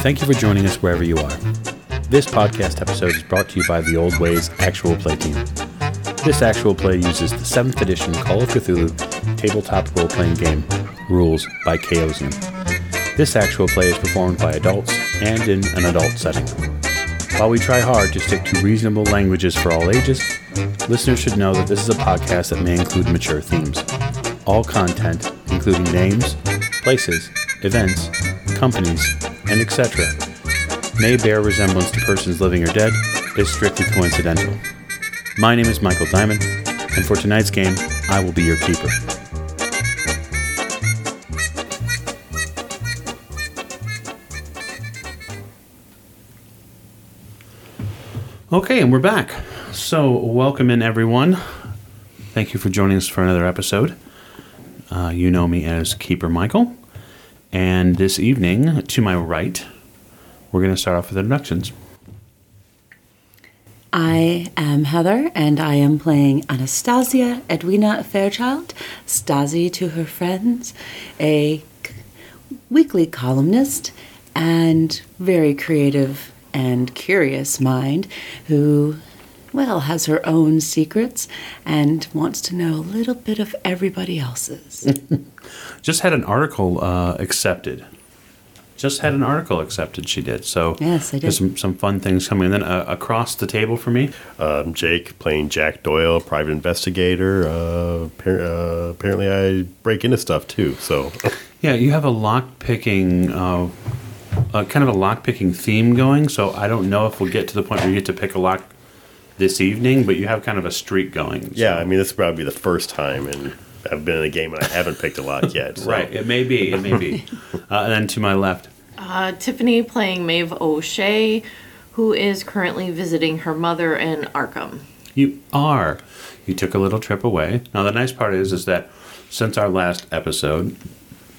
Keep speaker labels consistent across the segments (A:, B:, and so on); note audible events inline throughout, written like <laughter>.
A: Thank you for joining us wherever you are. This podcast episode is brought to you by the Old Ways Actual Play Team. This actual play uses the 7th edition Call of Cthulhu tabletop role playing game, Rules by Chaosium. This actual play is performed by adults and in an adult setting. While we try hard to stick to reasonable languages for all ages, listeners should know that this is a podcast that may include mature themes. All content, including names, places, events, companies, and etc., may bear resemblance to persons living or dead, is strictly coincidental. My name is Michael Diamond, and for tonight's game, I will be your keeper. Okay, and we're back. So, welcome in, everyone. Thank you for joining us for another episode. Uh, you know me as Keeper Michael. And this evening, to my right, we're going to start off with introductions.
B: I am Heather, and I am playing Anastasia Edwina Fairchild, Stasi to her friends, a weekly columnist and very creative and curious mind who, well, has her own secrets and wants to know a little bit of everybody else's. <laughs>
A: Just had an article uh, accepted. Just had an article accepted, she did. So,
B: Yes, I
A: there's
B: did.
A: some, some fun things coming. And then uh, across the table for me,
C: Um, Jake playing Jack Doyle, private investigator. Uh, appar- uh, apparently, I break into stuff too. So, <laughs>
A: yeah, you have a lock picking, uh, uh, kind of a lock picking theme going. So, I don't know if we'll get to the point where you get to pick a lock this evening, but you have kind of a streak going.
C: yeah, I mean, this will probably be the first time, and I've been in a game and I haven't picked a lock <laughs> yet. So.
A: Right, it may be, it may be. <laughs> uh, and then to my left,
D: Uh, Tiffany playing Maeve O'Shea, who is currently visiting her mother in Arkham.
A: You are. You took a little trip away. Now the nice part is, is that since our last episode,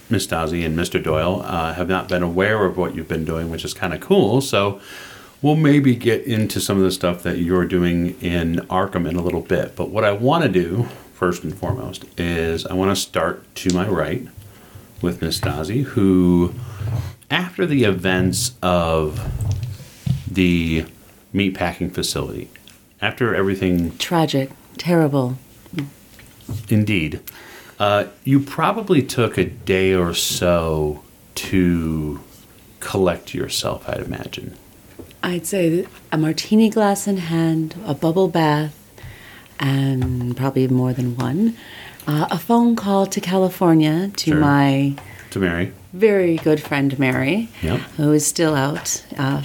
A: Miss Stasi and Mr. Doyle uh, have not been aware of what you've been doing, which is kind of cool. So we'll maybe get into some of the stuff that you're doing in Arkham in a little bit. But what I want to do first and foremost is I want to start to my right with Miss who, after the events of the meatpacking facility, after everything
B: Tragic, terrible.
A: Indeed. Uh, you probably took a day or so to collect yourself, I'd imagine.
B: I'd say a martini glass in hand, a bubble bath, and probably more than one. Uh, a phone call to California to
A: Sure.
B: my
A: To Mary.
B: very good friend Mary,
A: Yep.
B: who is still out uh,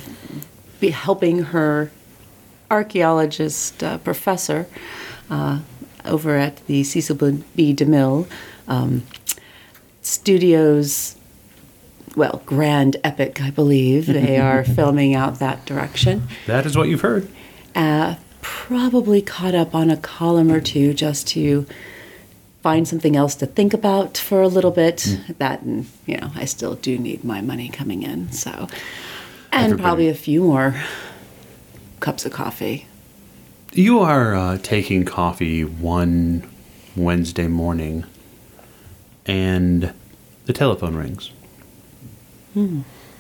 B: be helping her archaeologist uh, professor uh, over at the Cecil B. DeMille um, Studios. Well, Grand Epic, I believe. They <laughs> are filming out that direction.
A: That is what you've heard.
B: Uh, probably caught up on a column or two just to find something else to think about for a little bit. That, and, you know, I still do need my money coming in. So, and
A: Everybody-
B: probably a few more cups of coffee.
A: You are uh, taking coffee one Wednesday morning, and the telephone rings.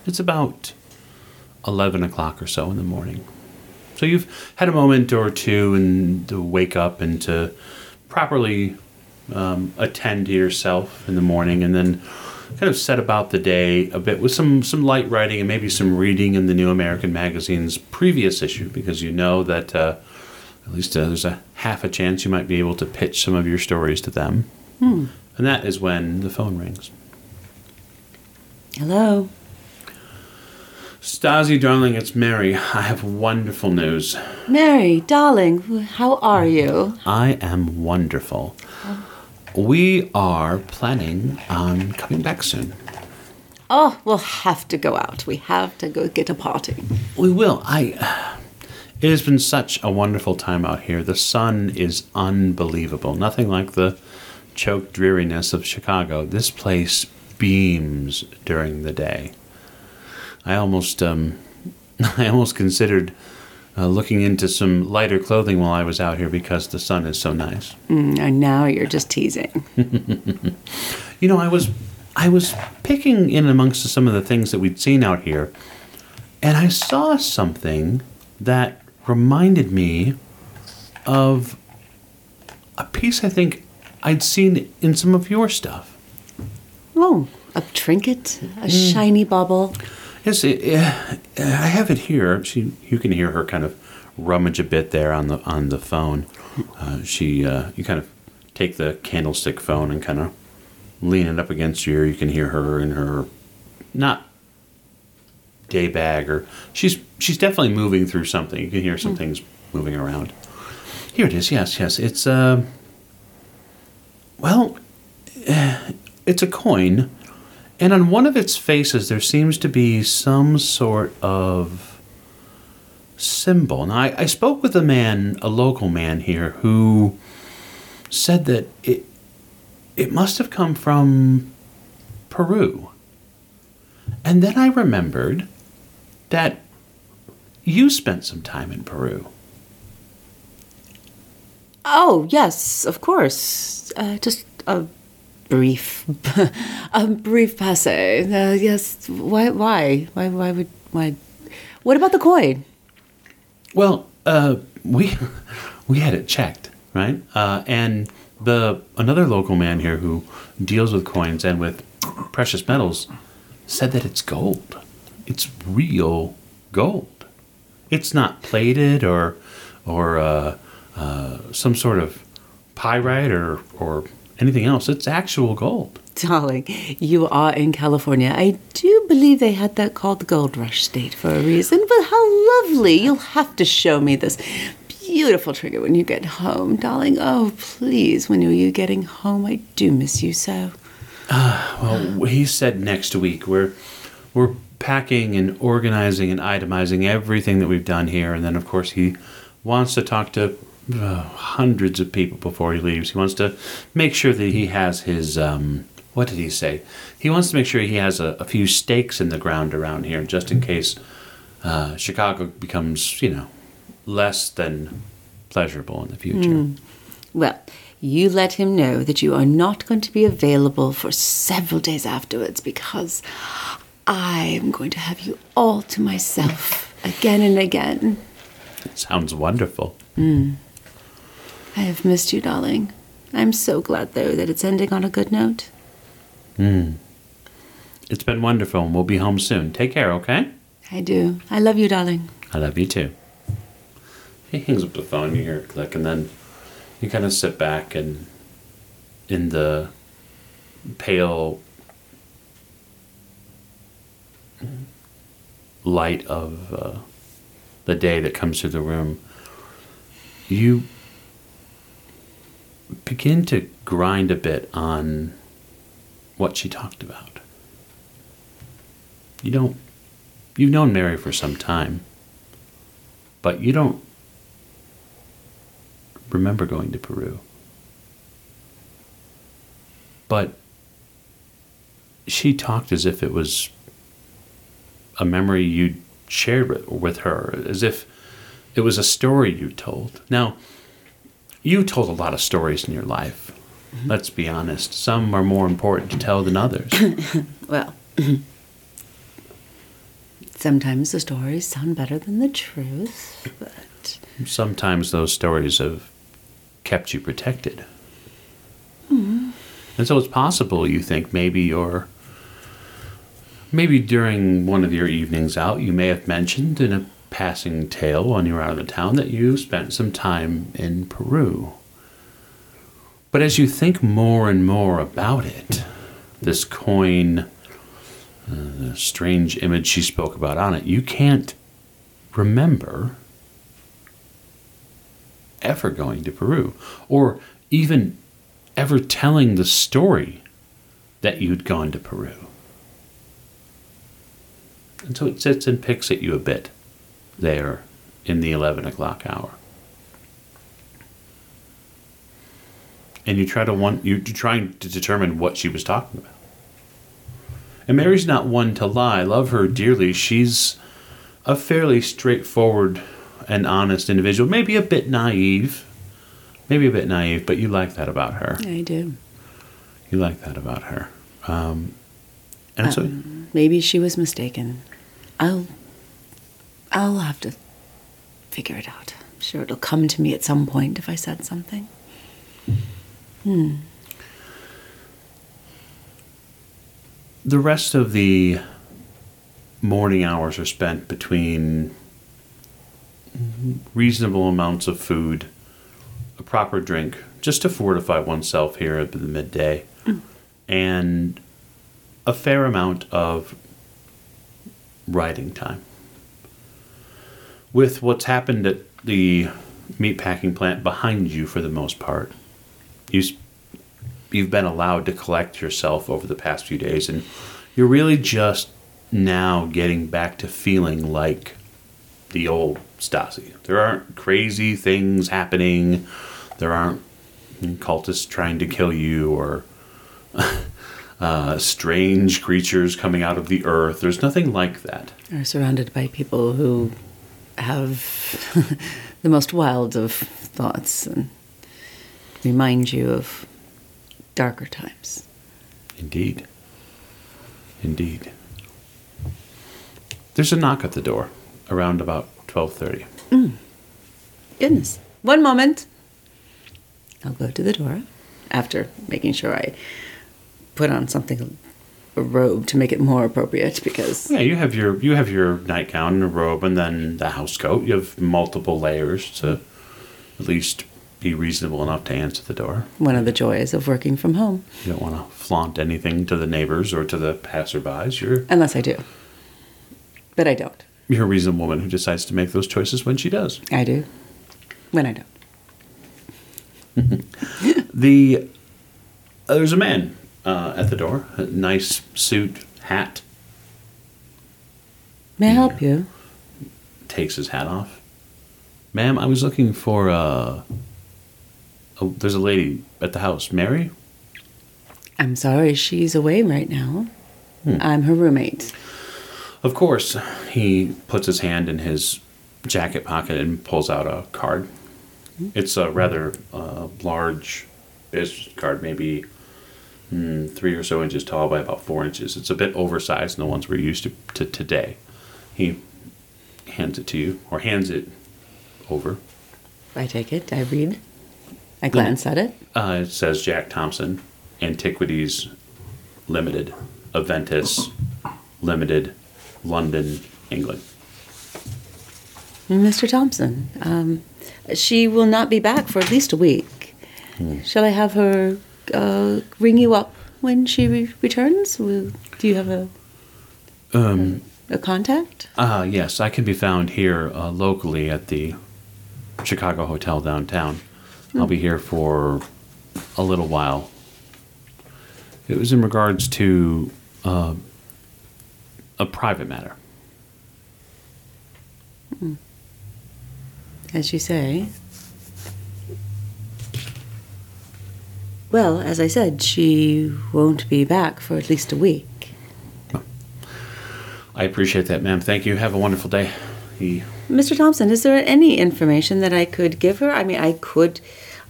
A: It's about 11 o'clock or so in the morning. So you've had a moment or two and to wake up and to properly um, attend to yourself in the morning and then kind of set about the day a bit with some, some light writing and maybe some reading in the New American Magazine's previous issue because you know that uh, at least uh, there's a half a chance you might be able to pitch some of your stories to them. And that is when the phone rings.
B: Hello.
A: Stasi, darling, it's Mary. I have wonderful news.
B: Mary, darling, how are you?
A: I am wonderful. We are planning on coming back soon.
B: Oh, we'll have to go out. We have to go get a party.
A: We will. I. It has been such a wonderful time out here. The sun is unbelievable. Nothing like the choked dreariness of Chicago. This place beams during the day. I almost, um, <laughs> I almost considered uh, looking into some lighter clothing while I was out here because the sun is so nice.
B: Mm, and now you're just teasing. <laughs>
A: You know, I was I was picking in amongst some of the things that we'd seen out here, and I saw something that reminded me of a piece I think I'd seen in some of your stuff.
B: Oh, a trinket, a shiny bauble.
A: Yes, it, uh, I have it here. She, you can hear her kind of rummage a bit there on the on the phone. Uh, she, uh, you kind of take the candlestick phone and kind of lean it up against your ear. You can hear her in her not day bag or she's she's definitely moving through something. You can hear some things moving around. Here it is. Yes, yes. It's uh, well, it's a coin, and on one of its faces there seems to be some sort of symbol. Now, I, I spoke with a man, a local man here, who said that it it must have come from Peru. And then I remembered that you spent some time in Peru.
B: Oh, yes, of course. Uh, just a brief, <laughs> a brief passe. Uh, yes. Why? Why? Why? Why would? Why? What about the coin?
A: Well, uh, we <laughs> we had it checked, right? Uh, and the another local man here who deals with coins and with precious metals said that it's gold. It's real gold. It's not plated or or uh, uh, some sort of pyrite or or anything else. It's actual gold.
B: Darling, you are in California. I do believe they had that called the Gold Rush State for a reason, but how lovely. You'll have to show me this beautiful trinket when you get home, darling. Oh, please, when are you getting home? I do miss you so.
A: Uh, well, he said next week we're we're packing and organizing and itemizing everything that we've done here, and then of course he wants to talk to uh, hundreds of people before he leaves. He wants to make sure that he has his um, what did he say? He wants to make sure he has a, a few stakes in the ground around here, just in case uh, Chicago becomes you know less than pleasurable in the future.
B: Well, you let him know that you are not going to be available for several days afterwards because I am going to have you all to myself again and again.
A: Sounds wonderful.
B: I have missed you, darling. I'm so glad, though, that it's ending on a good note. Hmm.
A: It's been wonderful, and we'll be home soon. Take care, okay?
B: I do. I love you, darling.
A: I love you too. He hangs up the phone, you hear it click, and then you kind of sit back and in the pale light of uh, the day that comes through the room, you begin to grind a bit on what she talked about. You don't, you've known Mary for some time but you don't remember going to Peru. But she talked as if it was a memory you'd shared with, with her, as if it was a story you told. Now, you told a lot of stories in your life. Let's be honest. Some are more important to tell than others. <laughs>
B: Well, sometimes the stories sound better than the truth, but
A: sometimes those stories have kept you protected. Mm-hmm. And so it's possible you think maybe you're. Maybe during one of your evenings out, you may have mentioned in a passing tale when you were out of the town that you spent some time in Peru. But as you think more and more about it, this coin, uh, the strange image she spoke about on it, you can't remember ever going to Peru or even ever telling the story that you'd gone to Peru. And so it sits and picks at you a bit there in the 11 o'clock hour. And you try to want you're trying to determine what she was talking about. And Mary's not one to lie. Love her dearly. She's a fairly straightforward and honest individual, maybe a bit naive, maybe a bit naive, but you like that about her.
B: I do.
A: You like that about her. Um, And so,
B: Maybe she was mistaken. I'll I'll have to figure it out. I'm sure it'll come to me at some point if I said something. Hmm.
A: the rest of the morning hours are spent between reasonable amounts of food, a proper drink, just to fortify oneself here at the midday, hmm. and a fair amount of writing time. With what's happened at the meatpacking plant behind you for the most part, You you've been allowed to collect yourself over the past few days and you're really just now getting back to feeling like the old Stasi. There aren't crazy things happening. There aren't cultists trying to kill you or <laughs> uh, strange creatures coming out of the earth. There's nothing like that.
B: You're surrounded by people who have <laughs> the most wild of thoughts and remind you of darker times.
A: Indeed. Indeed. There's a knock at the door around about 12:30. Mm.
B: Goodness. One moment. I'll go to the door after making sure I put on something, a robe to make it more appropriate because
A: Yeah, you have your you have your nightgown and a robe and then the house coat. You have multiple layers to at least be reasonable enough to answer the door.
B: one of the joys of working from home.
A: You don't want to flaunt anything to the neighbors or to the passerbys. You're
B: Unless I do. But I don't.
A: you're a reasonable woman who decides to make those choices when she does.
B: I do. When I don't. <laughs>
A: The uh, there's a man uh, at the door. A nice suit, hat.
B: May I help you?
A: Takes his hat off. Ma'am, I was looking for uh. Oh, there's a lady at the house. Mary.
B: I'm sorry, she's away right now. I'm her roommate.
A: Of course, he puts his hand in his jacket pocket and pulls out a card. It's a rather uh, large business card, maybe mm, three or so inches tall by about four inches. It's a bit oversized than the ones we're used to, to today. He hands it to you, or hands it over.
B: I take it, I read. I glance at it.
A: Uh, it says Jack Thompson, Antiquities Limited, Aventus Limited, London, England.
B: Mr. Thompson, um, she will not be back for at least a week. Shall I have her uh, ring you up when she re- returns? Will, do you have a
A: Um,
B: a contact?
A: Uh, yes, I can be found here uh, locally at the Chicago Hotel downtown. I'll be here for a little while. It was in regards to uh, a private matter.
B: As you say. Well, as I said, she won't be back for at least a week.
A: I appreciate that, ma'am. Thank you. Have a wonderful day. He,
B: Mr. Thompson, is there any information that I could give her? I mean, I could,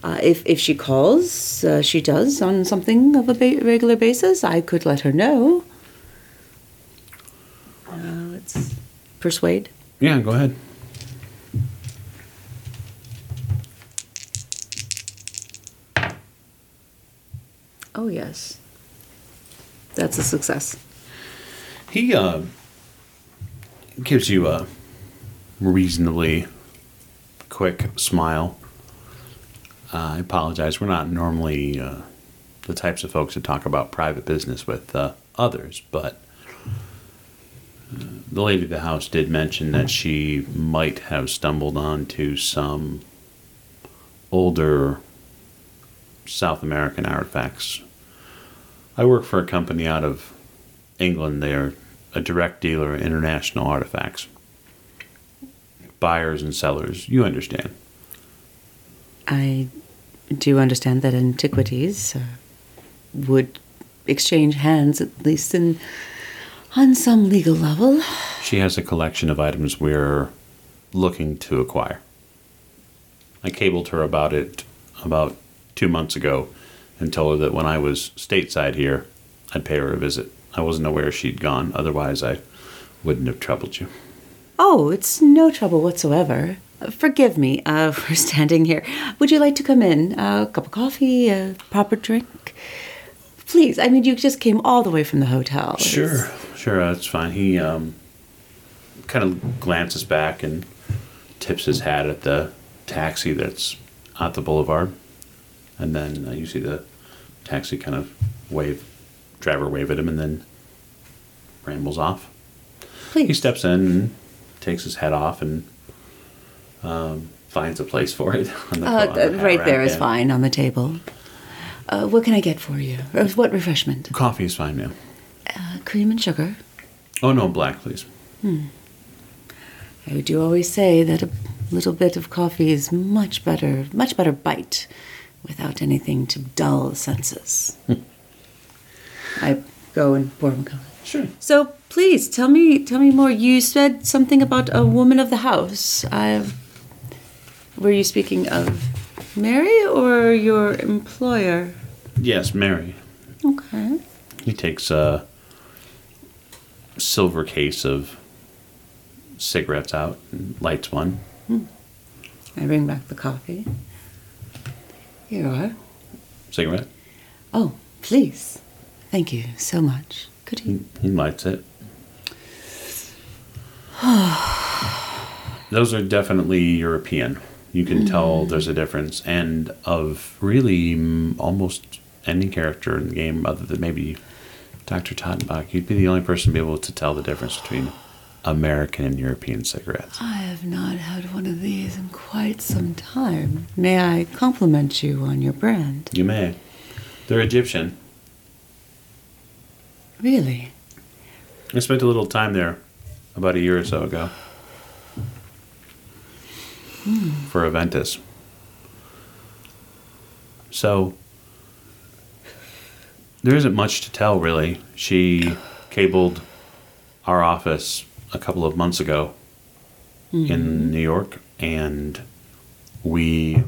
B: uh, if if she calls, uh, she does on something of a ba- regular basis. I could let her know. Uh, let's persuade.
A: yeah, go ahead.
B: Oh yes, that's a success.
A: He uh, gives you a reasonably quick smile. Uh, I apologize. We're not normally uh, the types of folks that talk about private business with uh, others, but uh, the lady of the house did mention that she might have stumbled onto some older South American artifacts. I work for a company out of England, they're a direct dealer in international artifacts. Buyers and sellers, you understand.
B: I do understand that antiquities uh, would exchange hands, at least in on some legal level.
A: She has a collection of items we're looking to acquire. I cabled her about it about two months ago and told her that when I was stateside here, I'd pay her a visit. I wasn't aware she'd gone. Otherwise, I wouldn't have troubled you.
B: Oh, it's no trouble whatsoever. Uh, Forgive me uh, <laughs> for standing here. Would you like to come in? a cup of coffee? A proper drink? Please, I mean, you just came all the way from the hotel.
A: Sure, sure, that's fine. He um, kind of glances back and tips his hat at the taxi that's at the boulevard, and then uh, you see the taxi kind of wave, driver wave at him, and then rambles off. He steps in, and takes his hat off, and um, finds a place for it. <laughs> On the,
B: Uh,
A: the
B: right there is fine on the table. Uh, what can I get for you? What refreshment?
A: Coffee is fine, ma'am.
B: Uh, cream and sugar.
A: Oh no, black, please.
B: I do always say that a little bit of coffee is much better, much better bite, without anything to dull the senses. Hmm. I go and pour him a coffee.
A: Sure.
B: So please tell me, tell me more. You said something about a woman of the house. I've, were you speaking of Mary or your employer?
A: Yes, Mary.
B: Okay.
A: He takes a silver case of cigarettes out and lights one. Hmm.
B: I bring back the coffee. Here you are.
A: Cigarette.
B: Oh, please. Thank you so much. Could
A: He,
B: you?
A: he lights it. <sighs> Those are definitely European. You can tell there's a difference, and of really mm, almost any character in the game, other than maybe Dr. Tottenbach, you'd be the only person to be able to tell the difference between American and European cigarettes.
B: I have not had one of these in quite some time. May I compliment you on your brand?
A: You may. They're Egyptian.
B: Really?
A: I spent a little time there about a year or so ago hmm. for Aventus. So there isn't much to tell, really. She cabled our office a couple of months ago in New York, and we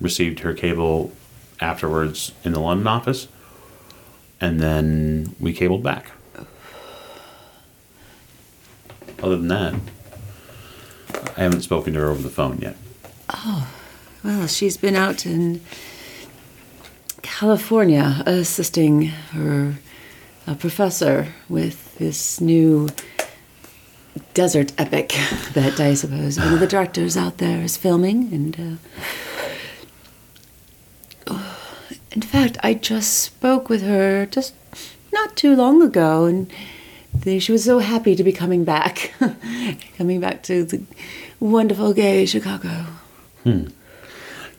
A: received her cable afterwards in the London office, and then we cabled back. Other than that, I haven't spoken to her over the phone yet.
B: Oh, well, she's been out in California assisting her uh, professor with this new desert epic <laughs> that I suppose one of the directors out there is filming. And uh, <sighs> in fact, I just spoke with her just not too long ago, and they, she was so happy to be coming back, <laughs> coming back to the wonderful gay Chicago.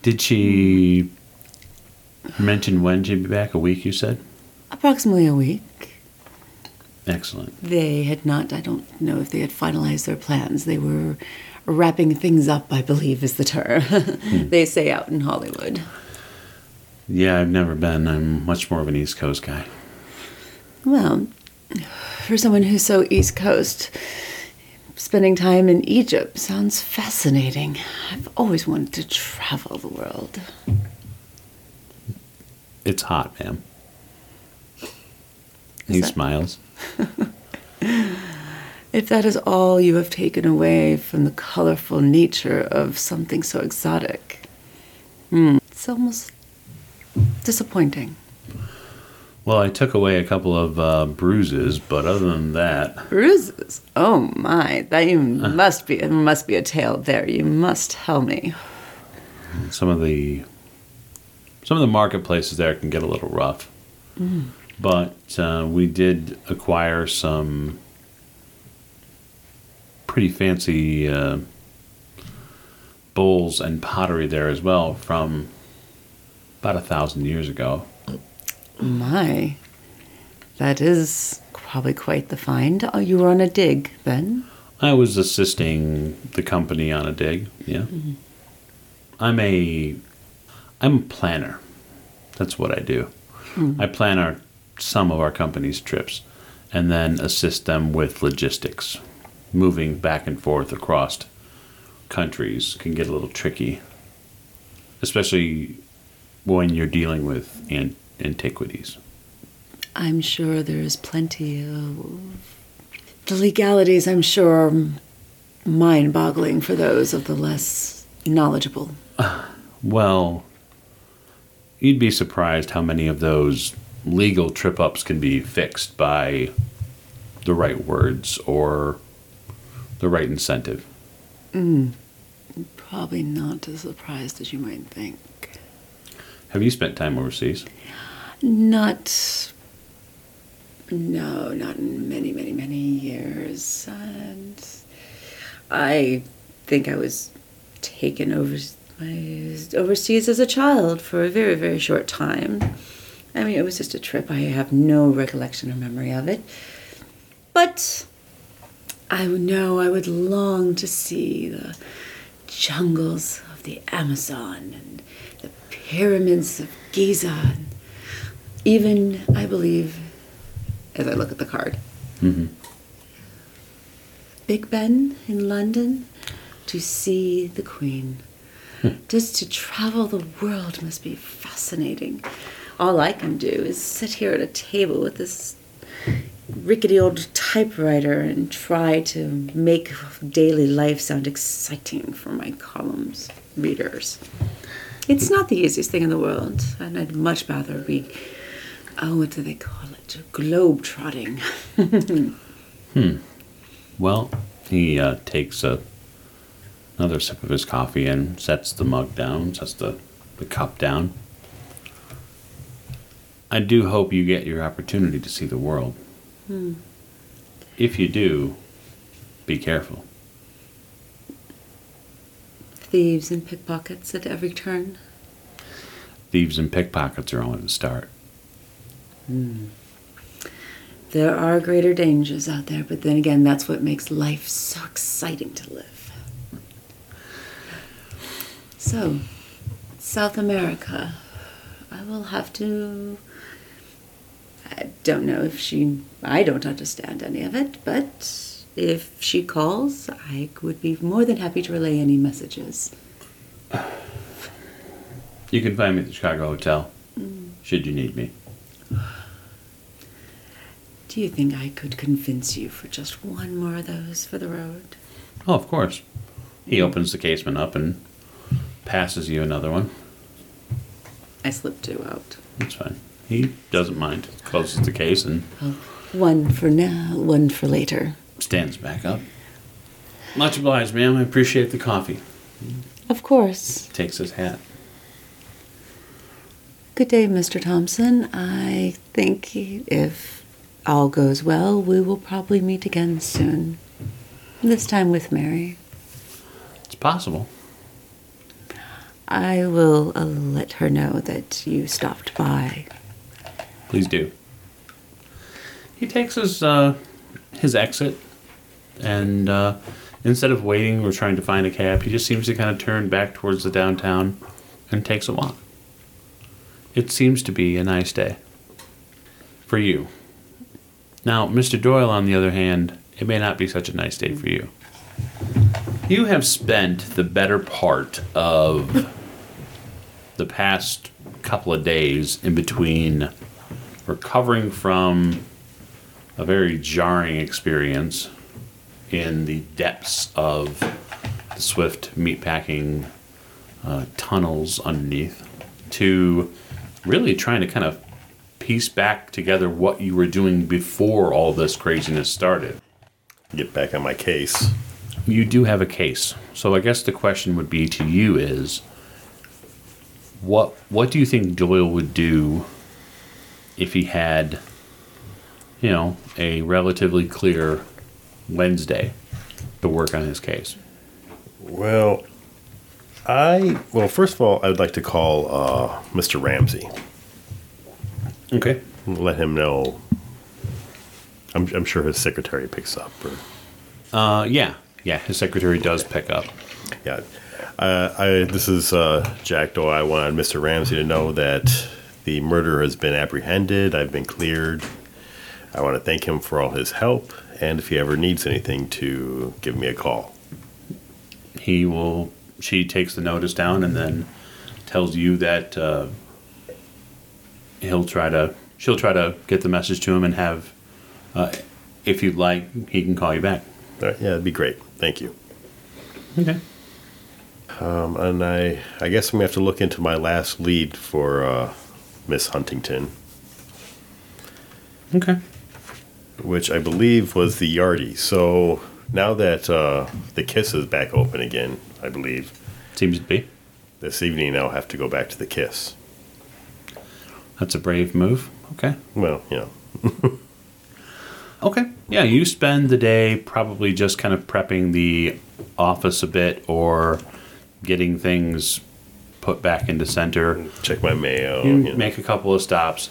A: Did she mention when she'd be back? A week, you said?
B: Approximately a week.
A: Excellent.
B: They had not, I don't know if they had finalized their plans. They were wrapping things up, I believe is the term. <laughs> Hmm. they say out in Hollywood.
A: Yeah, I've never been. I'm much more of an East Coast guy.
B: Well, for someone who's so East Coast, spending time in Egypt sounds fascinating. I've always wanted to travel the world.
A: It's hot, ma'am. He
B: that-
A: smiles. <laughs>
B: If that is all you have taken away from the colorful nature of something so exotic, hmm, it's almost disappointing.
A: Well, I took away a couple of uh, bruises, but other than that,
B: Bruises. Oh my, that you must be. There must be a tale there. You must tell me.
A: some of the some of the marketplaces there can get a little rough. But uh, we did acquire some pretty fancy uh, bowls and pottery there as well from about a thousand years ago.
B: My, that is probably quite the find. Oh, you were on a dig then.
A: I was assisting the company on a dig. Yeah, I'm a I'm a planner. That's what I do. I plan our some of our company's trips, and then assist them with logistics. Moving back and forth across countries can get a little tricky, especially when you're dealing with an- antiquities.
B: I'm sure there's plenty of. The legalities, I'm sure, are mind boggling for those of the less knowledgeable. <sighs>
A: Well, you'd be surprised how many of those legal trip ups can be fixed by the right words or the right incentive. Hmm.
B: Probably not as surprised as you might think.
A: Have you spent time overseas?
B: Not. No, not in many, many, many years. And I think I was taken over, overseas as a child for a very, very short time. I mean, it was just a trip. I have no recollection or memory of it. But I know I would long to see the jungles of the Amazon and the pyramids of Giza. And even, I believe, as I look at the card,
A: Mm-hmm.
B: Big Ben in London to see the Queen. Just to travel the world must be fascinating. All I can do is sit here at a table with this rickety old typewriter and try to make daily life sound exciting for my columns readers. It's not the easiest thing in the world, and I'd much rather be, oh, what do they call it? Globe trotting. <laughs> Hmm.
A: Well, he uh, takes a, another sip of his coffee and sets the mug down, sets the, the cup down. I do hope you get your opportunity to see the world. Hmm. If you do, be careful.
B: Thieves and pickpockets at every turn.
A: Thieves and pickpockets are only the start. Hmm.
B: There are greater dangers out there, but then again, that's what makes life so exciting to live. So, South America. I will have to. I don't know if she. I don't understand any of it, but if she calls, I would be more than happy to relay any messages.
A: You can find me at the Chicago Hotel, should you need me.
B: Do you think I could convince you for just one more of those for the road?
A: Oh, of course. He opens the casement up and passes you another one.
B: I slipped two out.
A: That's fine. He doesn't mind. Closes the case and
B: One for now, one for later.
A: stands back up. Much obliged, ma'am. I appreciate the coffee.
B: Of course.
A: Takes his hat.
B: Good day, Mr. Thompson. I think if all goes well, we will probably meet again soon. This time with Mary.
A: It's possible.
B: I will uh, let her know that you stopped by.
A: Please do. He takes his uh, his exit, and uh, instead of waiting or trying to find a cab, he just seems to kind of turn back towards the downtown and takes a walk. It seems to be a nice day for you. Now, Mr. Doyle, on the other hand, it may not be such a nice day for you. You have spent the better part of the past couple of days in between recovering from a very jarring experience in the depths of the Swift meatpacking uh, tunnels underneath to really trying to kind of piece back together what you were doing before all this craziness started.
C: Get back on my case.
A: You do have a case. So I guess the question would be to you is what what do you think Doyle would do if he had you know, a relatively clear Wednesday to work on his case?
C: Well, I well, first of all, I would like to call uh, Mr. Ramsey.
A: Okay.
C: Let him know. I'm, I'm sure his secretary picks up. Or,
A: Uh yeah. Yeah, his secretary does pick up.
C: yeah, uh, I this is uh, Jack Doyle. I wanted Mr. Ramsey to know that the murderer has been apprehended. I've been cleared. I want to thank him for all his help, and if he ever needs anything, to give me a call.
A: He will she takes the notice down and then tells you that uh, he'll try to she'll try to get the message to him and have, uh, if you'd like, he can call you back.
C: All right, yeah, that'd be great. Thank you.
A: Okay.
C: Um, and I, I guess I'm gonna have to look into my last lead for uh, Miss Huntington,
A: Okay.
C: which I believe was the Yardie. So now that uh, the Kiss is back open again, I believe
A: Seems to be.
C: this evening I'll have to go back to the Kiss.
A: That's a brave move. Okay.
C: Well, yeah. <laughs>
A: Okay. Yeah, you spend the day probably just kind of prepping the office a bit or getting things put back into center.
C: check my mail.
A: You make a couple of stops.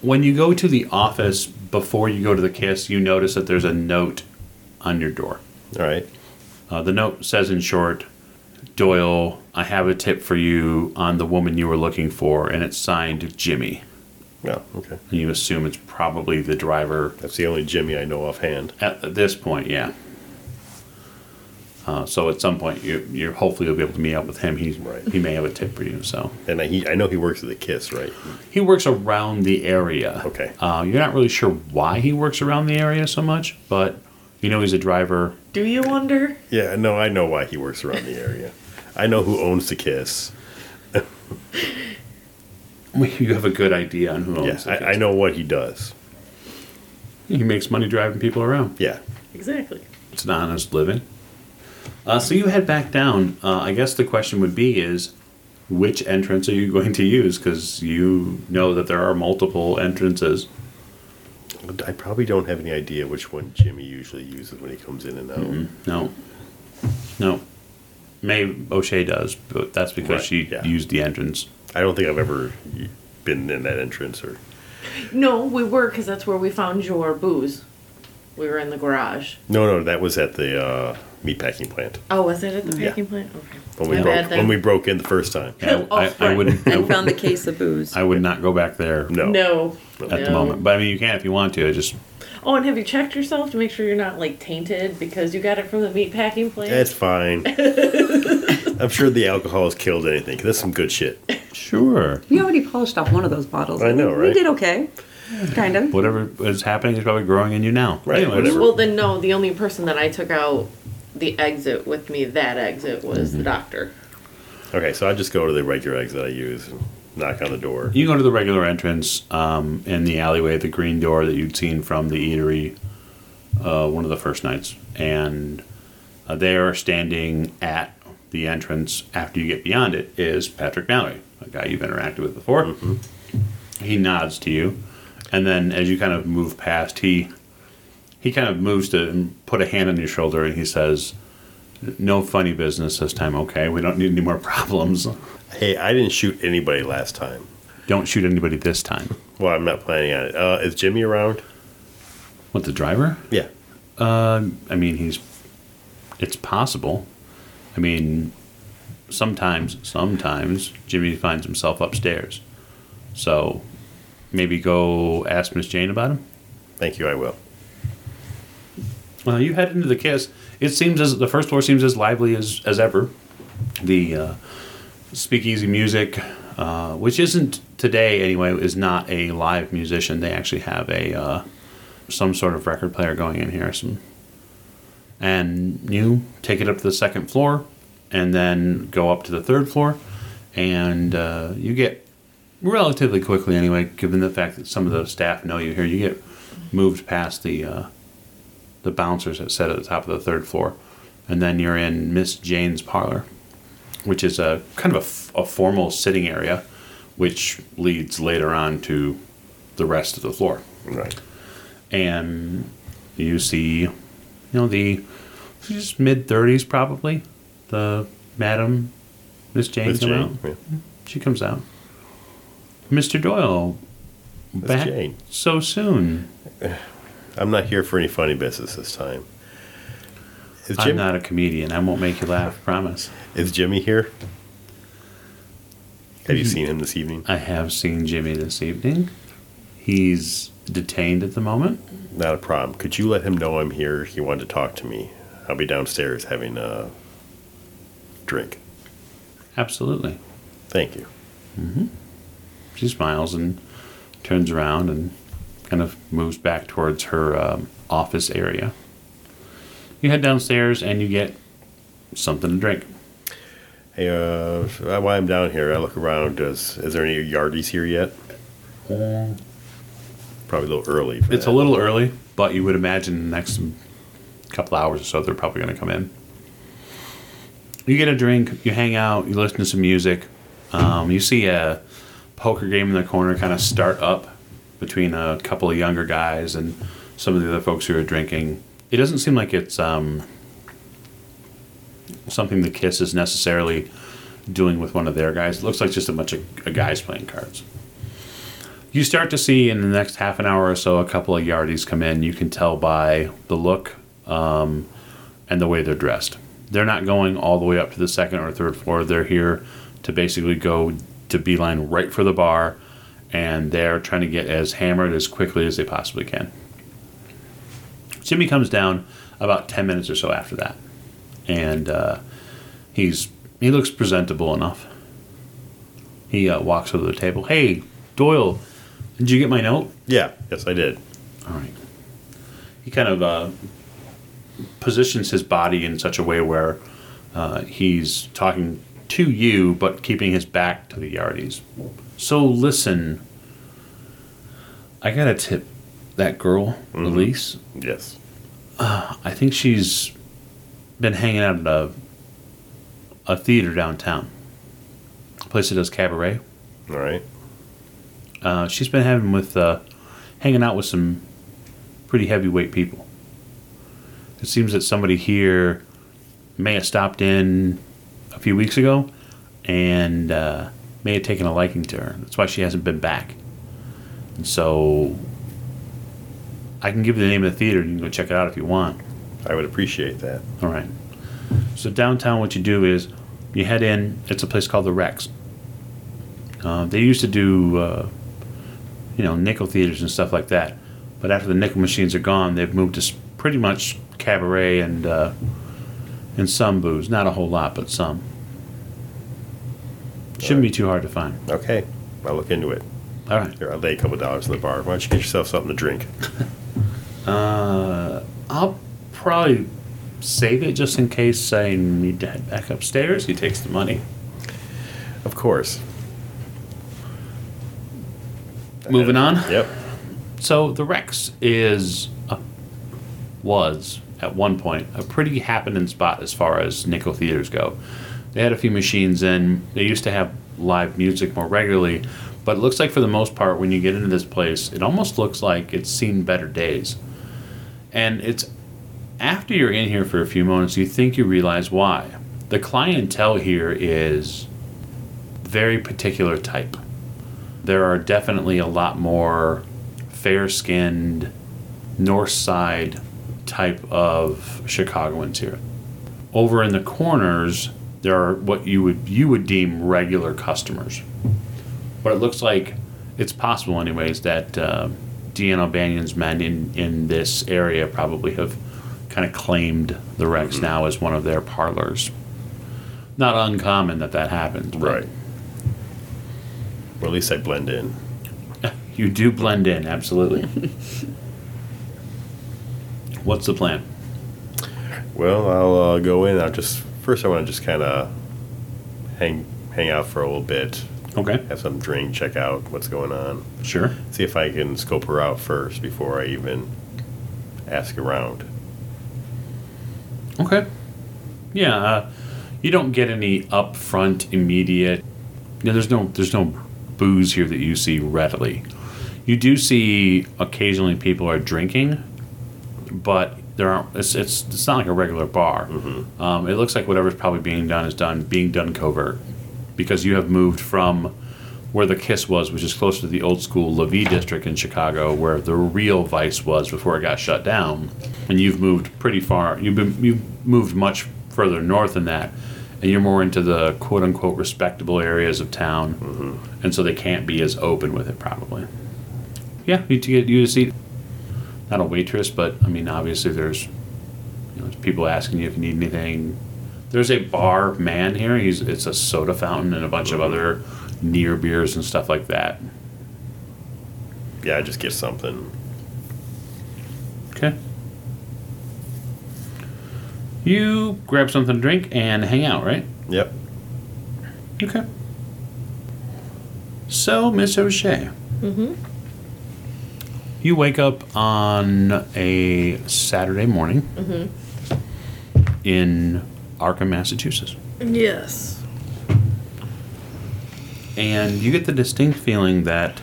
A: When you go to the office before you go to the kiss, you notice that there's a note on your door.
C: All right.
A: Uh, the note says in short, Doyle, I have a tip for you on the woman you were looking for, and it's signed Jimmy.
C: Yeah. Okay.
A: And you assume it's probably the driver
C: That's the only Jimmy I know offhand.
A: At this point, yeah. Uh, so at some point, you you hopefully you'll be able to meet up with him. He's
C: Right.
A: he may have a tip for you. So
C: And I, he, I know he works at the Kiss, right?
A: he works around the area.
C: Okay.
A: Uh, you're not really sure why he works around the area so much, but you know he's a driver.
D: Do you wonder?
C: Yeah. No, I know why he works around the area. I know who owns the Kiss. <laughs>
A: You have a good idea on who
C: Yeah,
A: owns it.
C: I, I know what he does.
A: He makes money driving people around.
C: Yeah.
D: Exactly.
A: It's an honest living. Uh, so you head back down. Uh, I guess the question would be is, which entrance are you going to use? Because you know that there are multiple entrances.
C: I probably don't have any idea which one Jimmy usually uses when he comes in and out.
A: No. No. May O'Shea does, but that's because
C: Right,
A: she
C: yeah.
A: used the entrance.
C: I don't think I've ever been in that entrance or.
D: No, we were because that's where we found your booze. We were in the garage.
C: No, no, that was at the uh, meatpacking plant
D: Oh, was it at the
C: Yeah.
D: packing plant? Okay.
C: when we
D: My
C: broke
D: bad then.
C: when we broke in the first time.
A: I, <laughs>
D: Oh,
A: I, I wouldn't. I,
B: And found the <laughs> case of booze.
A: I would not go back there
C: No,
D: No.
A: at the moment. But I mean, you can if you want to. I just
D: Oh, and have you checked yourself to make sure you're not like tainted because you got it from the meat packing plant?
C: that's fine. <laughs> I'm sure the alcohol has killed anything. That's some good shit.
A: sure
B: We already polished off one of those bottles.
C: I know,
B: We
C: right?
B: did okay. Kind of.
A: whatever is happening is probably growing in you now.
C: Right,
A: Anyways.
D: Well, then no. The only person that I took out the exit with me, that exit, was the doctor.
C: Okay, so I just go to the regular exit I use and knock on the door.
A: You go to the regular entrance um, in the alleyway, the green door that you'd seen from the eatery uh, one of the first nights, and uh, there, standing at the entrance after you get beyond it, is Patrick Mallory, a guy you've interacted with before. He nods to you, and then as you kind of move past, he he kind of moves to put a hand on your shoulder, and he says. No funny business this time, okay? We don't need any more <laughs> problems.
C: Hey, I didn't shoot anybody last time.
A: Don't shoot anybody this time.
C: Well, I'm not planning on it. Uh, is Jimmy around?
A: What, the driver?
C: Yeah.
A: Uh, I mean, he's. It's possible. I mean, sometimes, sometimes Jimmy finds himself upstairs. So maybe go ask Miss Jane about him.
C: Thank you. I will.
A: Well, you head into the kiss. It seems as the first floor seems as lively as as ever. The uh, speakeasy music, uh, which isn't today anyway, is not a live musician. They actually have a uh, some sort of record player going in here. Some, and you take it up to the second floor, and then go up to the third floor, and uh, you get relatively quickly anyway, given the fact that some of the staff know you here. You get moved past the. The bouncers that sit at the top of the third floor, and then you're in Miss Jane's parlor, which is a kind of a f- a, formal sitting area, which leads later on to the rest of the floor.
C: Right.
A: And you see, you know, the she's mid thirties probably, the Madam Miss Jane
C: Miss
A: come
C: Jane.
A: out.
C: Yeah. Mm-hmm.
A: She comes out. Mr. Doyle, back
C: Jane.
A: so soon. <laughs>
C: I'm not here for any funny business this time. Is,
A: I'm not a comedian. I won't make you laugh. Promise.
C: is Jimmy here? Have
A: Mm-hmm.
C: you seen him this evening?
A: I have seen Jimmy this evening. He's detained at the moment.
C: Not a problem. Could you let him know I'm here? He wanted to talk to me. I'll be downstairs having a drink.
A: Absolutely.
C: Thank you.
A: She smiles and turns around and kind of moves back towards her um, office area. You head downstairs and you get something to drink.
C: Hey, uh, while I'm down here, I look around. Does is there any yardies here yet? Probably a little early.
A: It's a little early, but you would imagine the next couple hours or so they're probably going to come in. You get a drink, you hang out, you listen to some music. Um, you see a poker game in the corner kind of start up between a couple of younger guys and some of the other folks who are drinking. It doesn't seem like it's um, something the Kiss is necessarily doing with one of their guys. It looks like just a bunch of, guys playing cards. You start to see in the next half an hour or so a couple of yardies come in. You can tell by the look um, and the way they're dressed. They're not going all the way up to the second or third floor. They're here to basically go to beeline right for the bar, and they're trying to get as hammered as quickly as they possibly can. Jimmy comes down about 10 minutes or so after that, and uh, he's he looks presentable enough. He uh, walks over to the table. Hey, Doyle, did you get my note?
C: Yeah. Yes, I did.
A: All right. He kind of uh, positions his body in such a way where uh, he's talking to you, but keeping his back to the Yardies. So listen, I got to tip that girl, Elise.
C: Yes.
A: I think she's been hanging out at a, a theater downtown, a place that does cabaret.
C: All right.
A: Uh, she's been having with uh, hanging out with some pretty heavyweight people. It seems that somebody here may have stopped in a few weeks ago and uh, may have taken a liking to her. That's why she hasn't been back. And so I can give you the name of the theater. You can go check it out if you want.
C: I would appreciate that.
A: All right. So downtown, what you do is you head in. It's a place called the Rex. Uh, they used to do, uh, you know, nickel theaters and stuff like that. But after the nickel machines are gone, they've moved to pretty much cabaret and uh, and some booze. Not a whole lot, but some. Shouldn't be too hard to find.
C: Okay. I'll look into it.
A: All right.
C: Here, I'll lay a couple dollars in the bar. Why don't you get yourself something to drink? <laughs>
A: Uh, I'll probably save it just in case I need to head back upstairs. He takes the money.
C: Of course.
A: Moving on.
C: Yep.
A: So the Rex is was at one point a pretty happening spot as far as nickel theaters go. They had a few machines and They used to have live music more regularly, but it looks like for the most part, when you get into this place, it almost looks like it's seen better days. And it's after you're in here for a few moments, you think you realize why. The clientele here is very particular type. There are definitely a lot more fair skinned, north side type of Chicagoans here. Over in the corners, there are what you would you would deem regular customers. But it looks like it's possible, anyways, that uh, Dean O'Banion's men in, in this area probably have kind of claimed the Rex now as one of their parlors. Not uncommon that that happens.
C: Right. Well, at least I blend in. <laughs>
A: You do blend in, absolutely. <laughs> What's the plan?
C: Well, I'll uh, go in. I'll just first. I want to just kind of hang hang out for a little bit,
A: Okay,
C: have some drink, check out what's going on,
A: sure.
C: see if I can scope her out first before I even ask around.
A: Okay. Yeah, uh, you don't get any upfront immediate. Yeah, there's no there's no booze here that you see readily. You do see occasionally people are drinking, but there aren't. It's it's, it's not like a regular bar. Um, it looks like whatever's probably being done is done being done covert, because you have moved from where the Kiss was, which is closer to the old school Levee district in Chicago, where the real Vice was before it got shut down, and you've moved pretty far. You've been you've moved much further north than that, and you're more into the quote unquote respectable areas of town, and so they can't be as open with it probably. Yeah, you to get you seat. Not a waitress, but I mean, obviously there's, you know, there's people asking you if you need anything. There's a bar man here. He's it's a soda fountain and a bunch of other near beers and stuff like that.
C: yeah, just get something.
A: Okay. You grab something to drink and hang out, right?
C: Yep.
A: Okay. So, Miss O'Shea.
D: Mm-hmm.
A: You wake up on a Saturday morning in Arkham, Massachusetts.
D: Yes.
A: And you get the distinct feeling that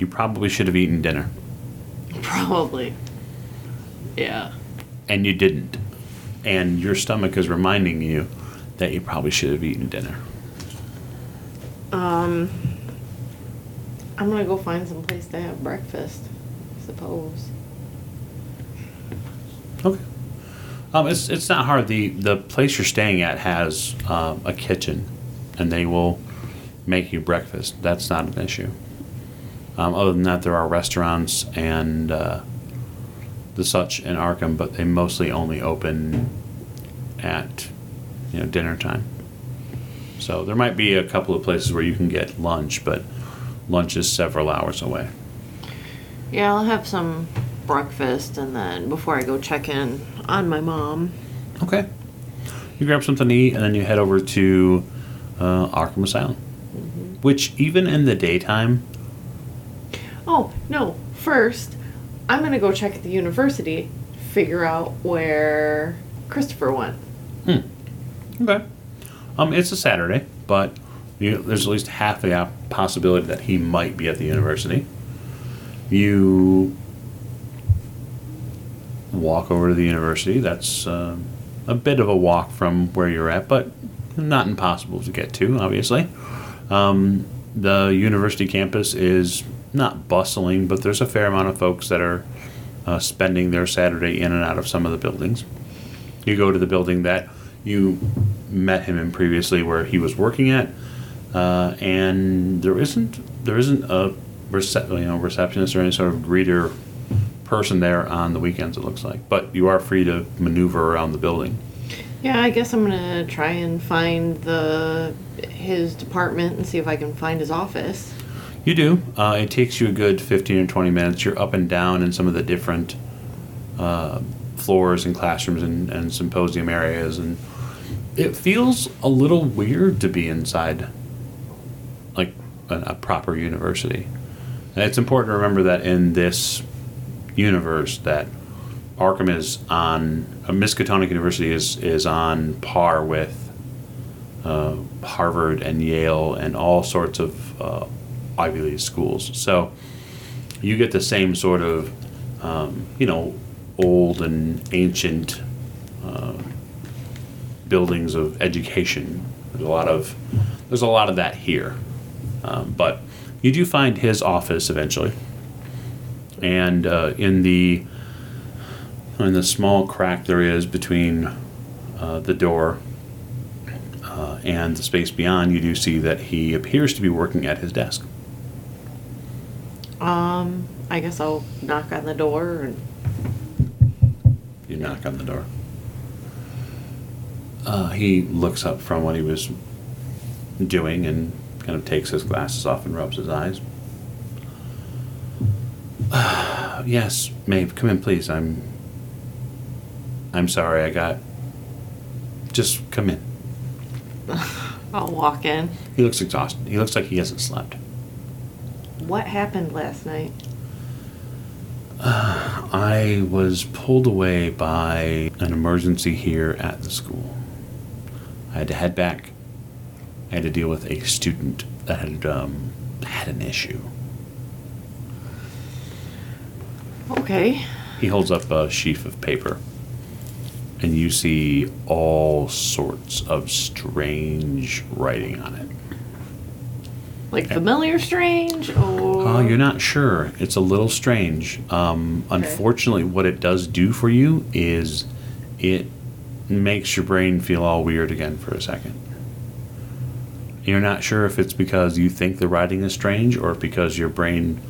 A: you probably should have eaten dinner.
D: Probably. Yeah.
A: And you didn't. And your stomach is reminding you that you probably should have eaten dinner.
D: Um, I'm gonna go find some place to have breakfast. I suppose.
A: Okay. Um, it's it's not hard. the The place you're staying at has um, a kitchen, and they will make you breakfast. That's not an issue. Um, other than that, there are restaurants and uh, the such in Arkham, but they mostly only open at you know dinner time. So there might be a couple of places where you can get lunch, but lunch is several hours away.
D: Yeah, I'll have some breakfast and then before I go check in on my mom.
A: Okay. You grab something to eat, and then you head over to uh, Arkham Asylum, which even in the daytime,
D: Oh, no. First, I'm gonna go check at the university, figure out where Christopher went.
A: okay, um, it's a Saturday, but you, there's at least half the op- possibility that he might be at the university. You walk over to the university. That's um a bit of a walk from where you're at, but not impossible to get to. Obviously, um, the university campus is not bustling, but there's a fair amount of folks that are uh, spending their Saturday in and out of some of the buildings. You go to the building that you met him in previously, where he was working at, uh, and there isn't there isn't a rece- you know receptionist or any sort of greeter person there on the weekends. It looks like, but you are free to maneuver around the building.
D: Yeah, I guess I'm gonna try and find the his department and see if I can find his office.
A: You do. Uh, it takes you a good 15 or 20 minutes. You're up and down in some of the different uh, floors and classrooms and, and symposium areas, and it feels a little weird to be inside like a, a proper university. And it's important to remember that in this universe that Arkham is on, uh, Miskatonic University is, is on par with uh, Harvard and Yale and all sorts of uh, Ivy League schools. So you get the same sort of, um, you know, old and ancient uh, buildings of education. There's a lot of there's a lot of that here, um, but you do find his office eventually, and uh, in the in the small crack there is between uh, the door uh, and the space beyond, you do see that he appears to be working at his desk.
D: Um, I guess I'll knock on the door and
A: You knock on the door. Uh, he looks up from what he was doing and kind of takes his glasses off and rubs his eyes. <sighs> yes, Maeve, come in, please. I'm. I'm sorry. I got. Just come in. <laughs>
D: I'll walk in.
A: He looks exhausted. He looks like he hasn't slept.
D: What happened last night? <sighs>
A: I was pulled away by an emergency here at the school. I had to head back. I had to deal with a student that had um, had an issue.
D: Okay.
A: He holds up a sheaf of paper, and you see all sorts of strange writing on it.
D: Like familiar strange or
A: Oh, you're not sure. It's a little strange. Um, Unfortunately, what it does do for you is it makes your brain feel all weird again for a second. You're not sure if it's because you think the writing is strange or because your brain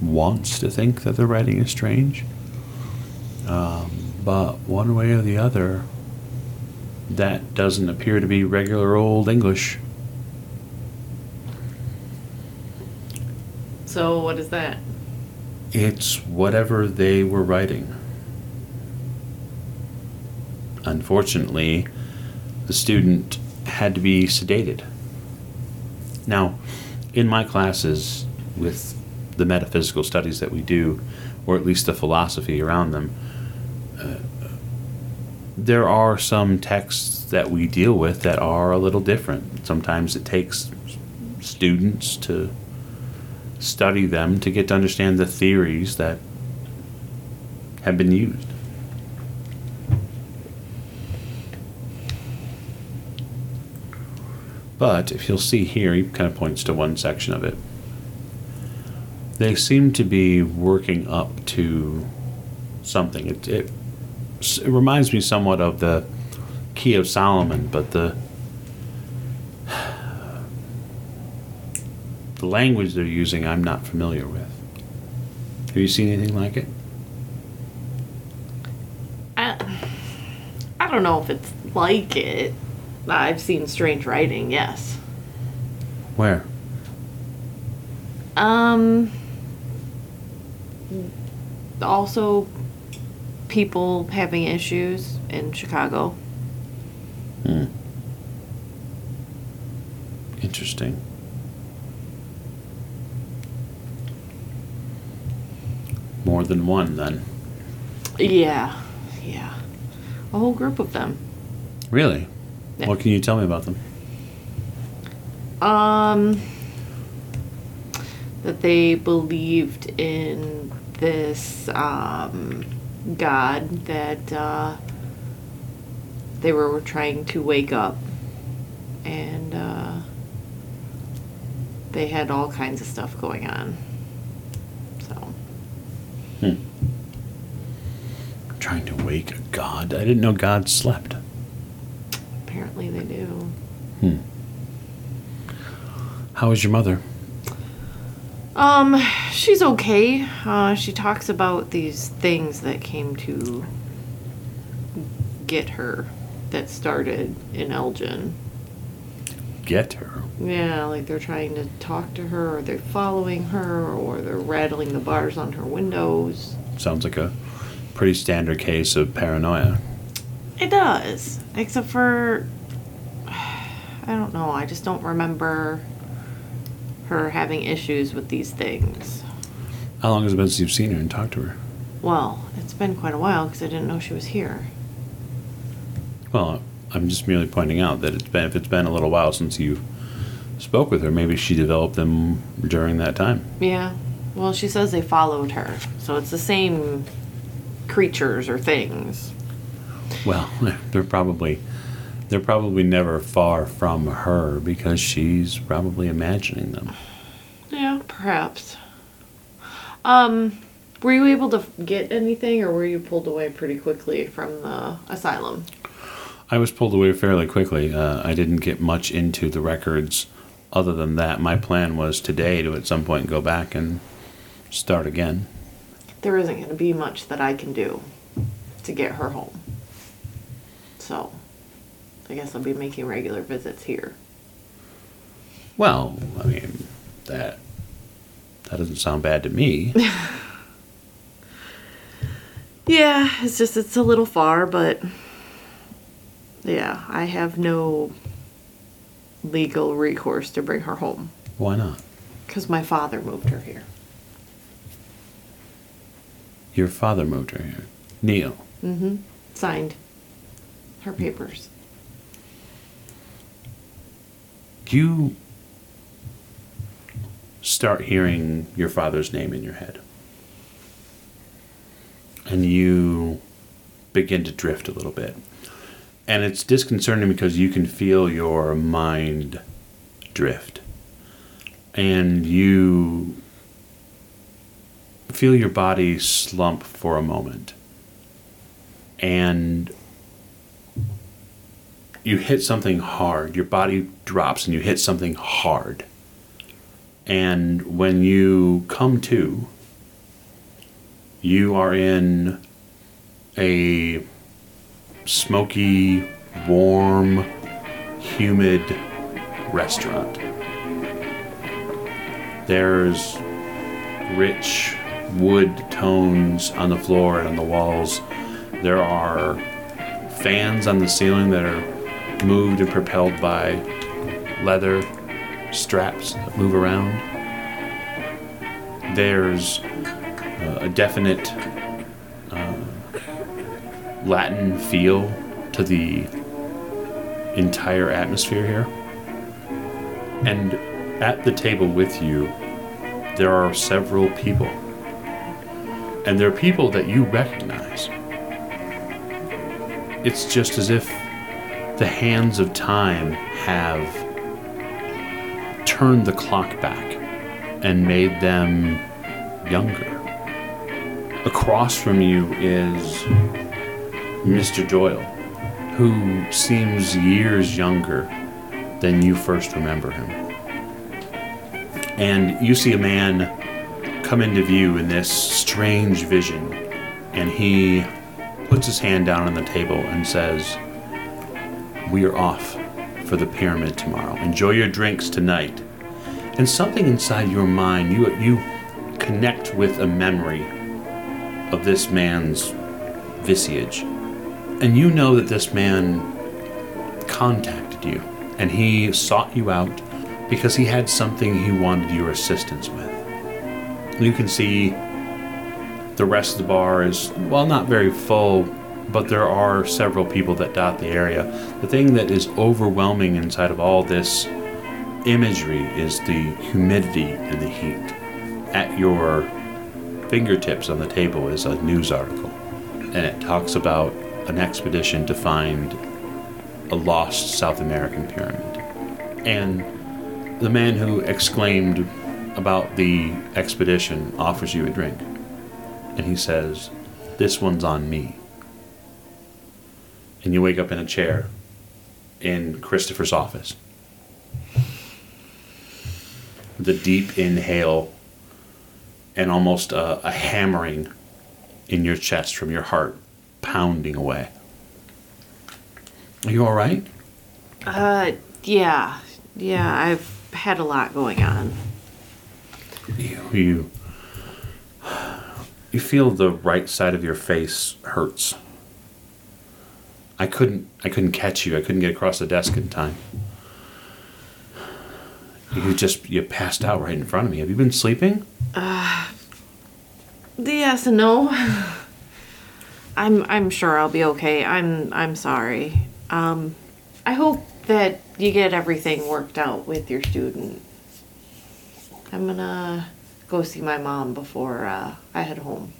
A: wants to think that the writing is strange. Um, but one way or the other, that doesn't appear to be regular old English.
D: So what is that?
A: It's whatever they were writing. Unfortunately, the student had to be sedated. Now, in my classes with the metaphysical studies that we do, or at least the philosophy around them, uh, there are some texts that we deal with that are a little different. Sometimes it takes students to study them to get to understand the theories that have been used. But if you'll see here, he kind of points to one section of it. They seem to be working up to something. It, it, it reminds me somewhat of the Key of Solomon, but the <sighs> the language they're using I'm not familiar with. Have you seen anything like it?
D: I, I don't know if it's like it. I've seen strange writing, yes.
A: Where?
D: Um. Also, people having issues in Chicago.
A: Hmm. Interesting. More than one, then.
D: Yeah, yeah. A whole group of them.
A: Really?
D: Yeah.
A: What can you tell me about them?
D: Um, that they believed in this um, God that uh, they were trying to wake up, and uh, they had all kinds of stuff going on. So
A: Trying to wake a god. I didn't know God slept.
D: Apparently they do.
A: Hmm. How is your mother?
D: Um, she's okay. Uh, she talks about these things that came to get her that started in Elgin.
A: Get her.
D: Yeah, like they're trying to talk to her, or they're following her, or they're rattling the bars on her windows.
A: Sounds like a pretty standard case of paranoia.
D: It does, except for <sighs> I don't know. I just don't remember her having issues with these things.
A: How long has it been since you've seen her and talked to her?
D: Well, it's been quite a while because I didn't know she was here.
A: Well, I'm just merely pointing out that it's been if it's been a little while since you spoke with her, maybe she developed them during that time.
D: Yeah. Well, she says they followed her, so it's the same creatures or things.
A: Well, <laughs> they're probably they're probably never far from her because she's probably imagining them.
D: Yeah, perhaps. Um, were you able to get anything, or were you pulled away pretty quickly from the asylum?
A: I was pulled away fairly quickly. Uh, I didn't get much into the records. Other than that, my plan was today to at some point go back and start again.
D: There isn't going to be much that I can do to get her home. So, I guess I'll be making regular visits here.
A: Well, I mean that that doesn't sound bad to me. <laughs>
D: Yeah, it's just it's a little far, but yeah, I have no legal recourse to bring her home
A: Why not?
D: because my father moved her here.
A: Your father moved her here. Neil.
D: Mm-hmm. Signed her papers.
A: You start hearing your father's name in your head. And you begin to drift a little bit. And it's disconcerting because you can feel your mind drift. And you feel your body slump for a moment. And you hit something hard. Your body drops and you hit something hard. And when you come to, you are in a smoky, warm, humid restaurant. There's rich wood tones on the floor and on the walls. There are fans on the ceiling that are moved and propelled by leather straps that move around. There's uh, a definite uh, Latin feel to the entire atmosphere here. And at the table with you, there are several people. And they're people that you recognize. It's just as if the hands of time have turned the clock back and made them younger. Across from you is Mr. Doyle, who seems years younger than you first remember him. And you see a man come into view in this strange vision, and he puts his hand down on the table and says, We are off for the pyramid tomorrow. Enjoy your drinks tonight. And something inside your mind, you, you connect with a memory of this man's visage. And you know that this man contacted you and he sought you out because he had something he wanted your assistance with. You can see the rest of the bar is, well, not very full, but there are several people that dot the area. The thing that is overwhelming inside of all this imagery is the humidity and the heat. At your fingertips on the table is a news article, and it talks about an expedition to find a lost South American pyramid. And the man who exclaimed about the expedition offers you a drink. And he says, This one's on me. And you wake up in a chair in Christopher's office. The deep inhale and almost a, a hammering in your chest from your heart pounding away. Are you all right?
D: Uh, yeah. Yeah, I've had a lot going on.
A: You, you, you feel the right side of your face hurts. I couldn't, I couldn't catch you. I couldn't get across the desk in time. You just, you passed out right in front of me. Have you been sleeping?
D: Uh, Yes and no. <sighs> I'm I'm sure I'll be okay. I'm I'm sorry. Um, I hope that you get everything worked out with your student. I'm gonna go see my mom before uh, I head home.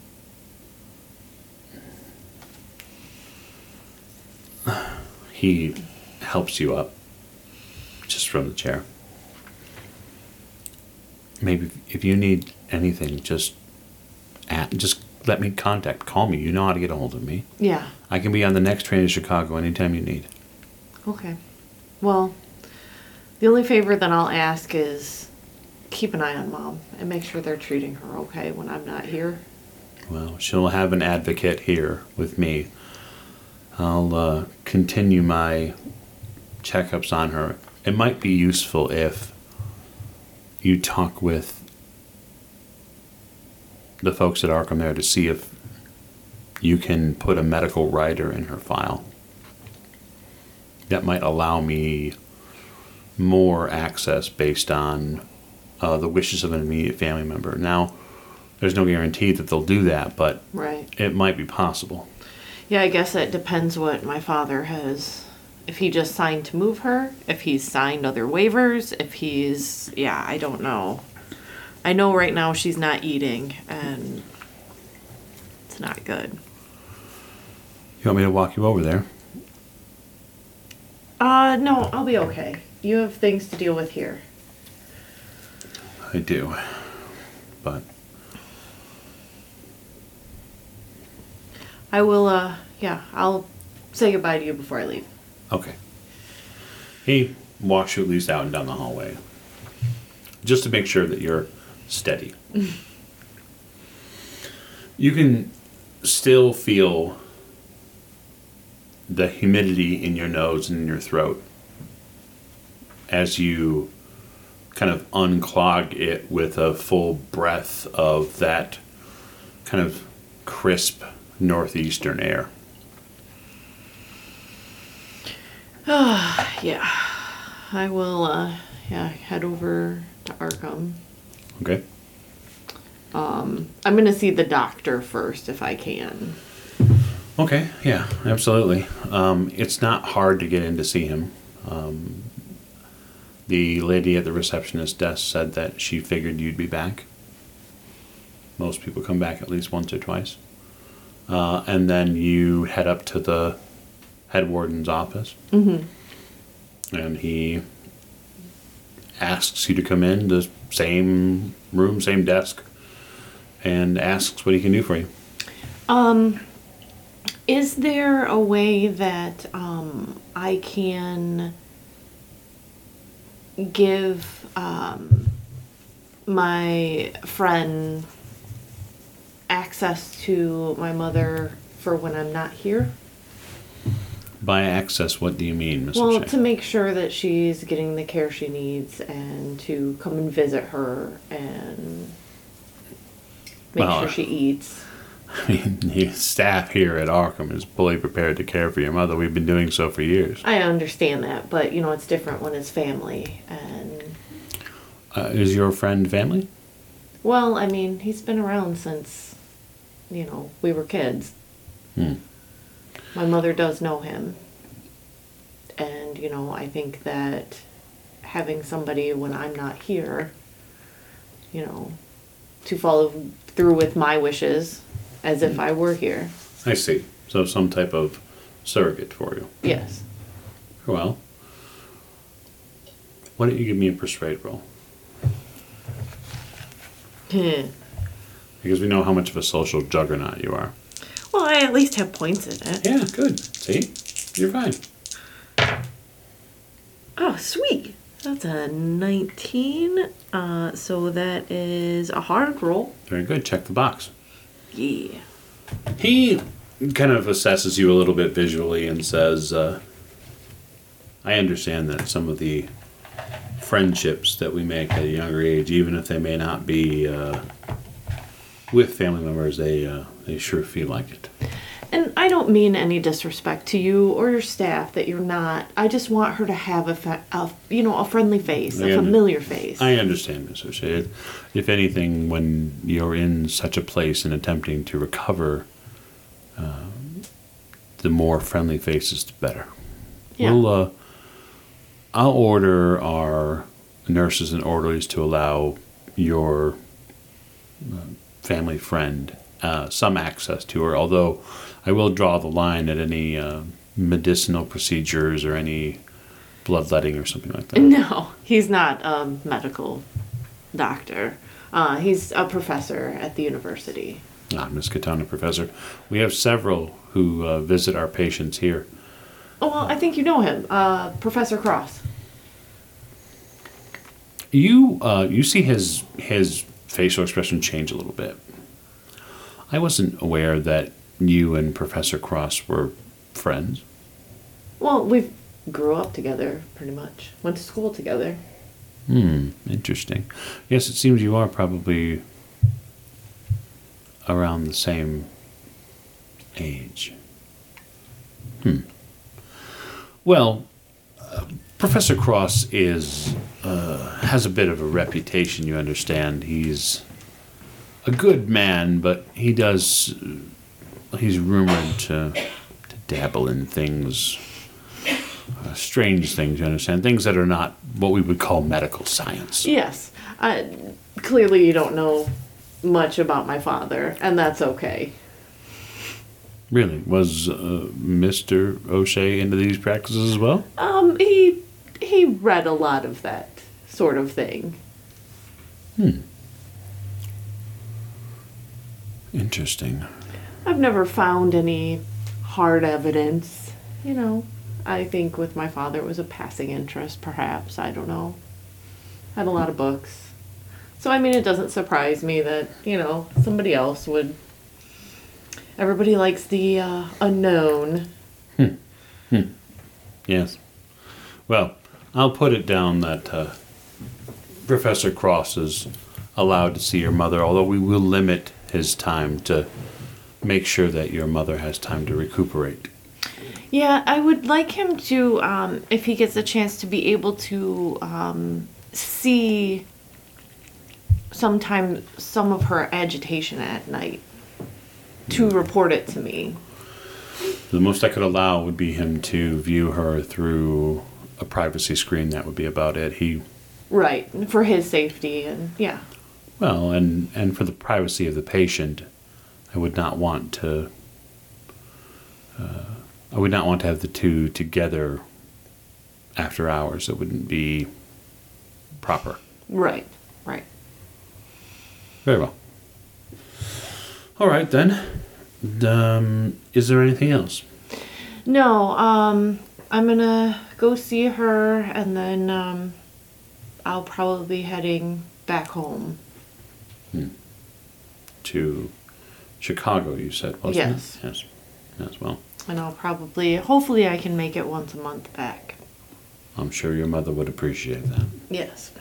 A: He helps you up just from the chair. Maybe if you need anything, just at, just let me contact. Call me. You know how to get a hold of me.
D: Yeah.
A: I can be on the next train to Chicago anytime you need.
D: Okay. Well, the only favor that I'll ask is keep an eye on mom and make sure they're treating her okay when I'm not here.
A: Well, she'll have an advocate here with me. I'll uh, continue my checkups on her. It might be useful if you talk with the folks at Arkham there to see if you can put a medical writer in her file. That might allow me more access based on uh, the wishes of an immediate family member. Now, there's no guarantee that they'll do that, but
D: Right.
A: it might be possible.
D: Yeah, I guess it depends what my father has. If he just signed to move her, if he's signed other waivers, if he's. Yeah, I don't know. I know right now she's not eating, and it's not good.
A: You want me to walk you over there?
D: Uh, no, I'll be okay. You have things to deal with here.
A: I do.
D: I will, uh, yeah, I'll say goodbye to you before I leave.
A: okay. He walks you at least out and down the hallway. Just to make sure that you're steady. <laughs> you can still feel the humidity in your nose and in your throat as you kind of unclog it with a full breath of that kind of crisp northeastern air.
D: Yeah. I will, uh, yeah, head over to Arkham.
A: Okay.
D: Um, I'm gonna see the doctor first if I can.
A: Okay, yeah, absolutely. Um, it's not hard to get in to see him. Um, the lady at the receptionist desk said that she figured you'd be back. Most people come back at least once or twice. Uh, and then you head up to the head warden's office. Mm-hmm. And he asks you to come in, the same room, same desk, and asks what he can do for you.
D: Is there a way that um, I can give um, my friend access to my mother for when I'm not here?
A: By access, what do you mean, Mr.
D: Well, to make sure that she's getting the care she needs and to come and visit her and make
A: Well,
D: sure she eats. <laughs>
A: I mean, the staff here at Arkham is fully prepared to care for your mother. We've been doing so for years.
D: I understand that, but you know, it's different when it's family and
A: Uh, is your friend family?
D: Well, I mean, he's been around since, you know, we were kids.
A: Hmm.
D: My mother does know him. And, you know, I think that having somebody when I'm not here, you know, to follow through with my wishes as if I were here.
A: I see. So some type of surrogate for you.
D: Yes.
A: Well, why don't you give me a persuade roll?
D: Hmm.
A: Because we know how much of a social juggernaut you are.
D: Well, I at least have points in it.
A: Yeah, good. See? You're fine.
D: Oh, sweet. That's a 19. Uh, so that is a hard roll.
A: Very good. Check the box.
D: Yeah.
A: He kind of assesses you a little bit visually and says, uh, I understand that some of the friendships that we make at a younger age, even if they may not be uh, with family members, they, uh, they sure feel like it.
D: And I don't mean any disrespect to you or your staff that you're not. I just want her to have a, fa- a you know, a friendly face,
A: I
D: a
A: under-
D: familiar face.
A: I understand, Miss O'Shea. If anything, when you're in such a place and attempting to recover, uh, the more friendly faces, the better.
D: Yeah.
A: We'll, uh, I'll order our nurses and orderlies to allow your uh, family friend uh, some access to her, although I will draw the line at any uh, medicinal procedures or any bloodletting or something like that.
D: no, he's not a medical doctor. Uh, he's a professor at the university.
A: Ah, Miskatonic, Professor. We have several who uh, visit our patients here.
D: Oh, well, I think you know him, uh, Professor Cross.
A: You uh, you see his his facial expression change a little bit. I wasn't aware that you and Professor Cross were friends.
D: Well, we grew up together, pretty much. Went to school together.
A: Hmm, interesting. Yes, it seems you are probably around the same age. Hmm. Well, uh, Professor Cross is uh, has a bit of a reputation. You understand. He's a good man, but he does. He's rumored to to dabble in things uh, strange things, you understand? Things that are not what we would call medical science.
D: Yes. Uh, clearly, you don't know much about my father, and that's okay.
A: Really? Was uh, Mr. O'Shea into these practices as well?
D: Um, he he read a lot of that sort of thing. Hmm.
A: Interesting.
D: I've never found any hard evidence. You know, I think with my father it was a passing interest, perhaps. I don't know. Had a lot of books. So, I mean, it doesn't surprise me that, you know, somebody else would. Everybody likes the uh, unknown. Hmm.
A: Yes. Well, I'll put it down that uh, Professor Cross is allowed to see your mother, although we will limit his time to make sure that your mother has time to recuperate.
D: Yeah, I would like him to, um, if he gets a chance, to be able to um, see sometime some of her agitation at night to report it to me.
A: The most I could allow would be him to view her through a privacy screen. That would be about it. He,
D: Right, for his safety and yeah.
A: well, and and for the privacy of the patient, I would not want to. Uh, I would not want to have the two together after hours. It wouldn't be proper.
D: Right, right.
A: Very well. All right then. Um, is there anything else?
D: No, um, I'm gonna go see her and then um, I'll probably be heading back home.
A: To Chicago, you said, wasn't
D: Yes.
A: it? Yes. Yes. Well,
D: And I'll probably, hopefully, I can make it once a month back.
A: I'm sure your mother would appreciate that.
D: Yes.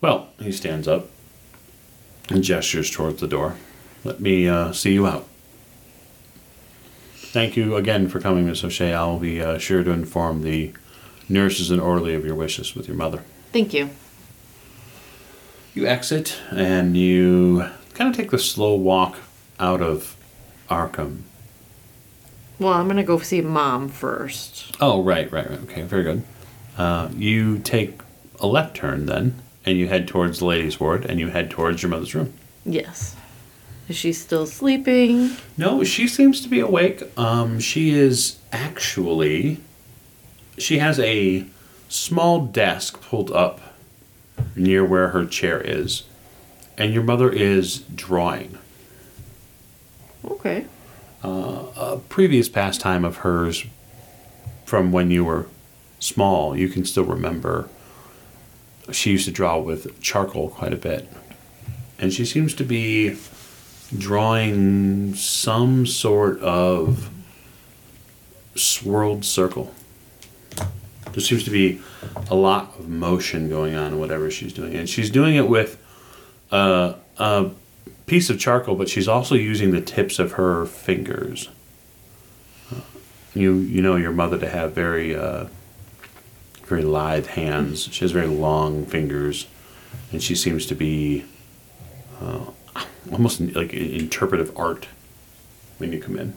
A: Well, he stands up and gestures towards the door. Let me uh, see you out. Thank you again for coming, Miss O'Shea. I'll be uh, sure to inform the nurses and orderly of your wishes with your mother.
D: Thank you.
A: You exit and you kind of take the slow walk out of Arkham.
D: Well, I'm gonna go see mom first.
A: Oh, right, right, right. Okay, very good. Uh, you take a left turn then, and you head towards the ladies' ward, and you head towards your mother's room.
D: Yes. Is she still sleeping?
A: No, she seems to be awake. Um, she is actually. She has a small desk pulled up near where her chair is, and your mother is drawing.
D: Okay.
A: A previous pastime of hers from when you were small, you can still remember. She used to draw with charcoal quite a bit. And she seems to be drawing some sort of swirled circle. There seems to be a lot of motion going on in whatever she's doing. And she's doing it with uh, a piece of charcoal, but she's also using the tips of her fingers. You you know your mother to have very uh, very lithe hands. She has very long fingers, and she seems to be uh, almost like interpretive art when you come in.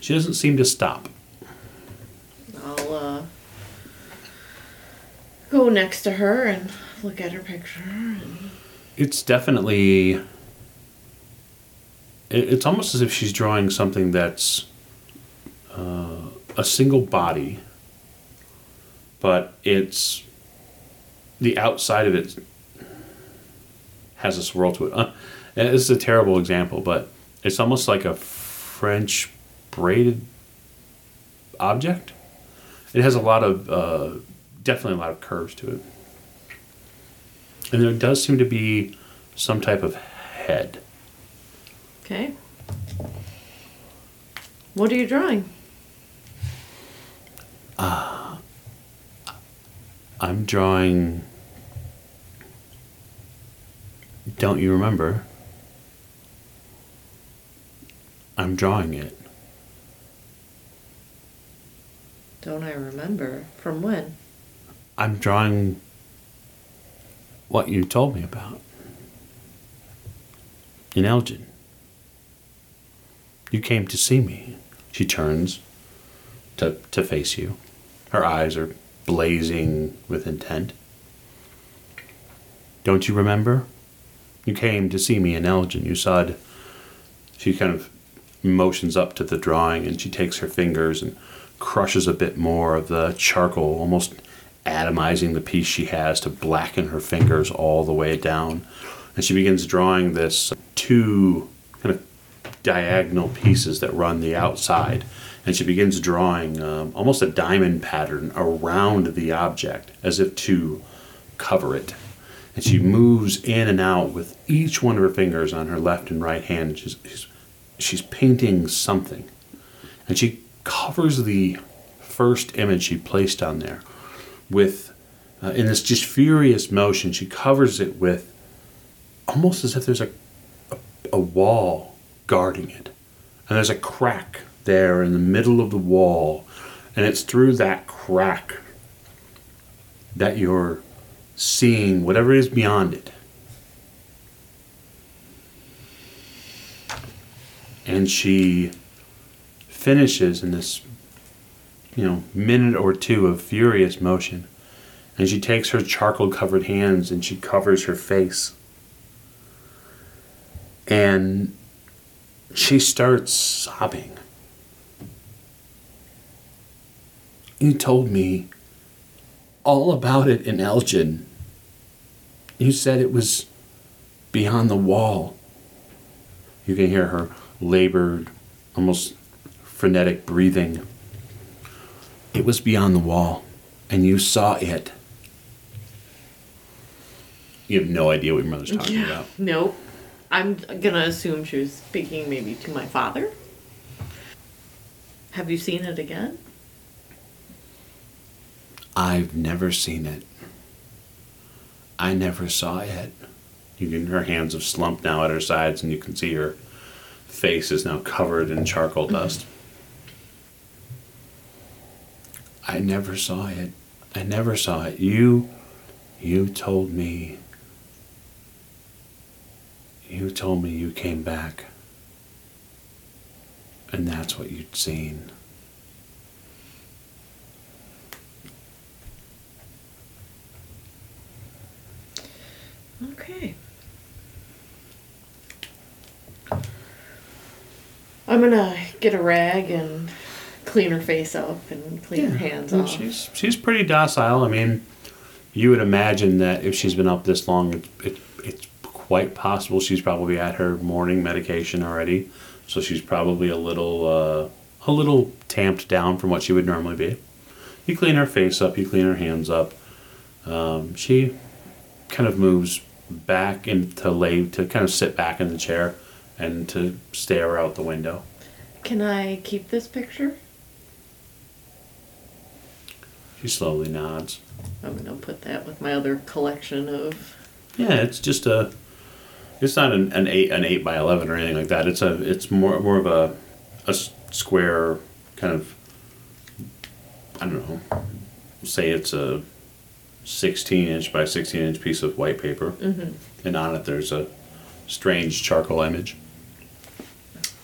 A: She doesn't seem to stop.
D: I'll uh, go next to her and look at her picture. And...
A: It's definitely. It's almost as if she's drawing something that's uh, a single body, but it's the outside of it has a swirl to it. Uh, this is a terrible example, but it's almost like a French braided object. It has a lot of, uh, definitely a lot of curves to it. And there does seem to be some type of head.
D: Okay. What are you drawing?
A: I'm drawing. Don't you remember? I'm drawing it.
D: Don't I remember? From when?
A: I'm drawing what you told me about. In Elgin. You came to see me. She turns to, to face you. Her eyes are blazing with intent. Don't you remember? You came to see me in Elgin. You said. She kind of motions up to the drawing and she takes her fingers and crushes a bit more of the charcoal, almost atomizing the piece she has to blacken her fingers all the way down. And she begins drawing this two kind of diagonal pieces that run the outside. And she begins drawing um, almost a diamond pattern around the object as if to cover it. And she moves in and out with each one of her fingers on her left and right hand. She's, she's, she's painting something. And she covers the first image she placed on there with uh, in this just furious motion. She covers it with almost as if there's a, a, a wall guarding it. And there's a crack there in the middle of the wall. And it's through that crack that you're seeing whatever is beyond it. And she finishes in this, you know, minute or two of furious motion. And she takes her charcoal covered hands and she covers her face. And she starts sobbing. You told me all about it in Elgin. You said it was beyond the wall. You can hear her labored, almost frenetic breathing. It was beyond the wall, and you saw it. You have no idea what your mother's talking about.
D: Nope. I'm gonna assume she was speaking maybe to my father. Have you seen it again?
A: I've never seen it. I never saw it. You can her hands have slumped now at her sides and you can see her face is now covered in charcoal mm-hmm. dust. I never saw it. I never saw it. You you told me you told me you came back. And that's what you'd seen.
D: Okay. I'm gonna get a rag and clean her face up and clean her hands off.
A: She's she's pretty docile. I mean, you would imagine that if she's been up this long, it, it, it's quite possible she's probably at her morning medication already. So she's probably a little uh, a little tamped down from what she would normally be. You clean her face up. You clean her hands up. Um, she kind of moves back into lay to kind of sit back in the chair and to stare out the window.
D: Can I keep this picture?
A: She slowly nods.
D: I'm gonna put that with my other collection of.
A: Yeah, it's just a. It's not an, an eight an eight by eleven or anything like that. It's a it's more more of a a square kind of. I don't know. Say it's a sixteen inch by sixteen inch piece of white paper,
D: Mhm.
A: and on it there's a strange charcoal image.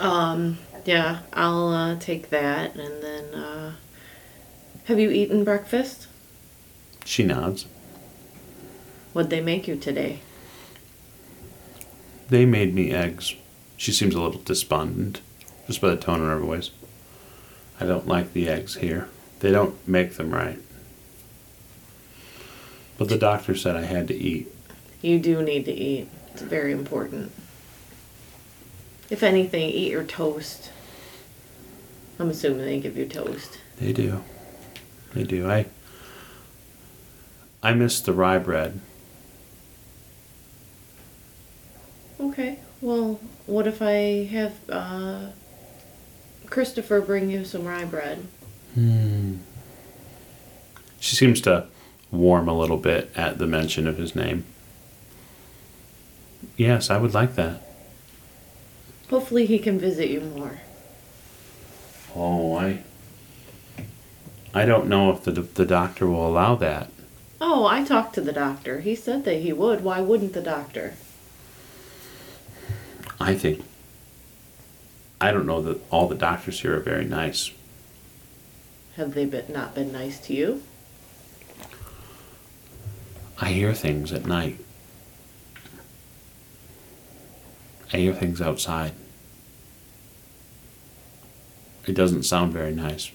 D: Um. Yeah, I'll uh, take that and then. Uh, have you eaten breakfast?
A: She nods.
D: What'd they make you today?
A: They made me eggs. She seems a little despondent, just by the tone in her voice. I don't like the eggs here. They don't make them right. But the doctor said I had to eat.
D: You do need to eat. It's very important. If anything, eat your toast. I'm assuming they give you toast.
A: They do. They do. I I miss the rye bread.
D: Okay. Well, what if I have uh, Christopher bring you some rye bread?
A: Hmm. She seems to warm a little bit at the mention of his name. Yes, I would like that.
D: Hopefully, he can visit you more.
A: Oh, I. I don't know if the the doctor will allow that.
D: Oh, I talked to the doctor. He said that he would. Why wouldn't the doctor?
A: I think. I don't know that all the doctors here are very nice.
D: Have they been, not been nice to you?
A: I hear things at night. I hear things outside. It doesn't sound very nice.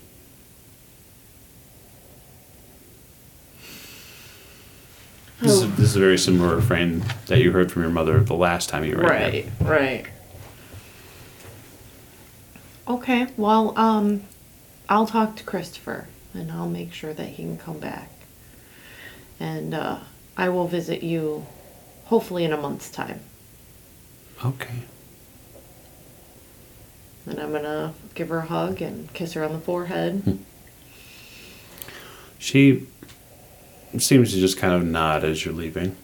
A: This, is, this is a very similar refrain that you heard from your mother the last time you were in here.
D: Right, right. Okay, well, um, I'll talk to Christopher and I'll make sure that he can come back. And uh, I will visit you hopefully in a month's time.
A: Okay.
D: And I'm gonna give her a hug and kiss her on the forehead.
A: She seems to just kind of nod as you're leaving.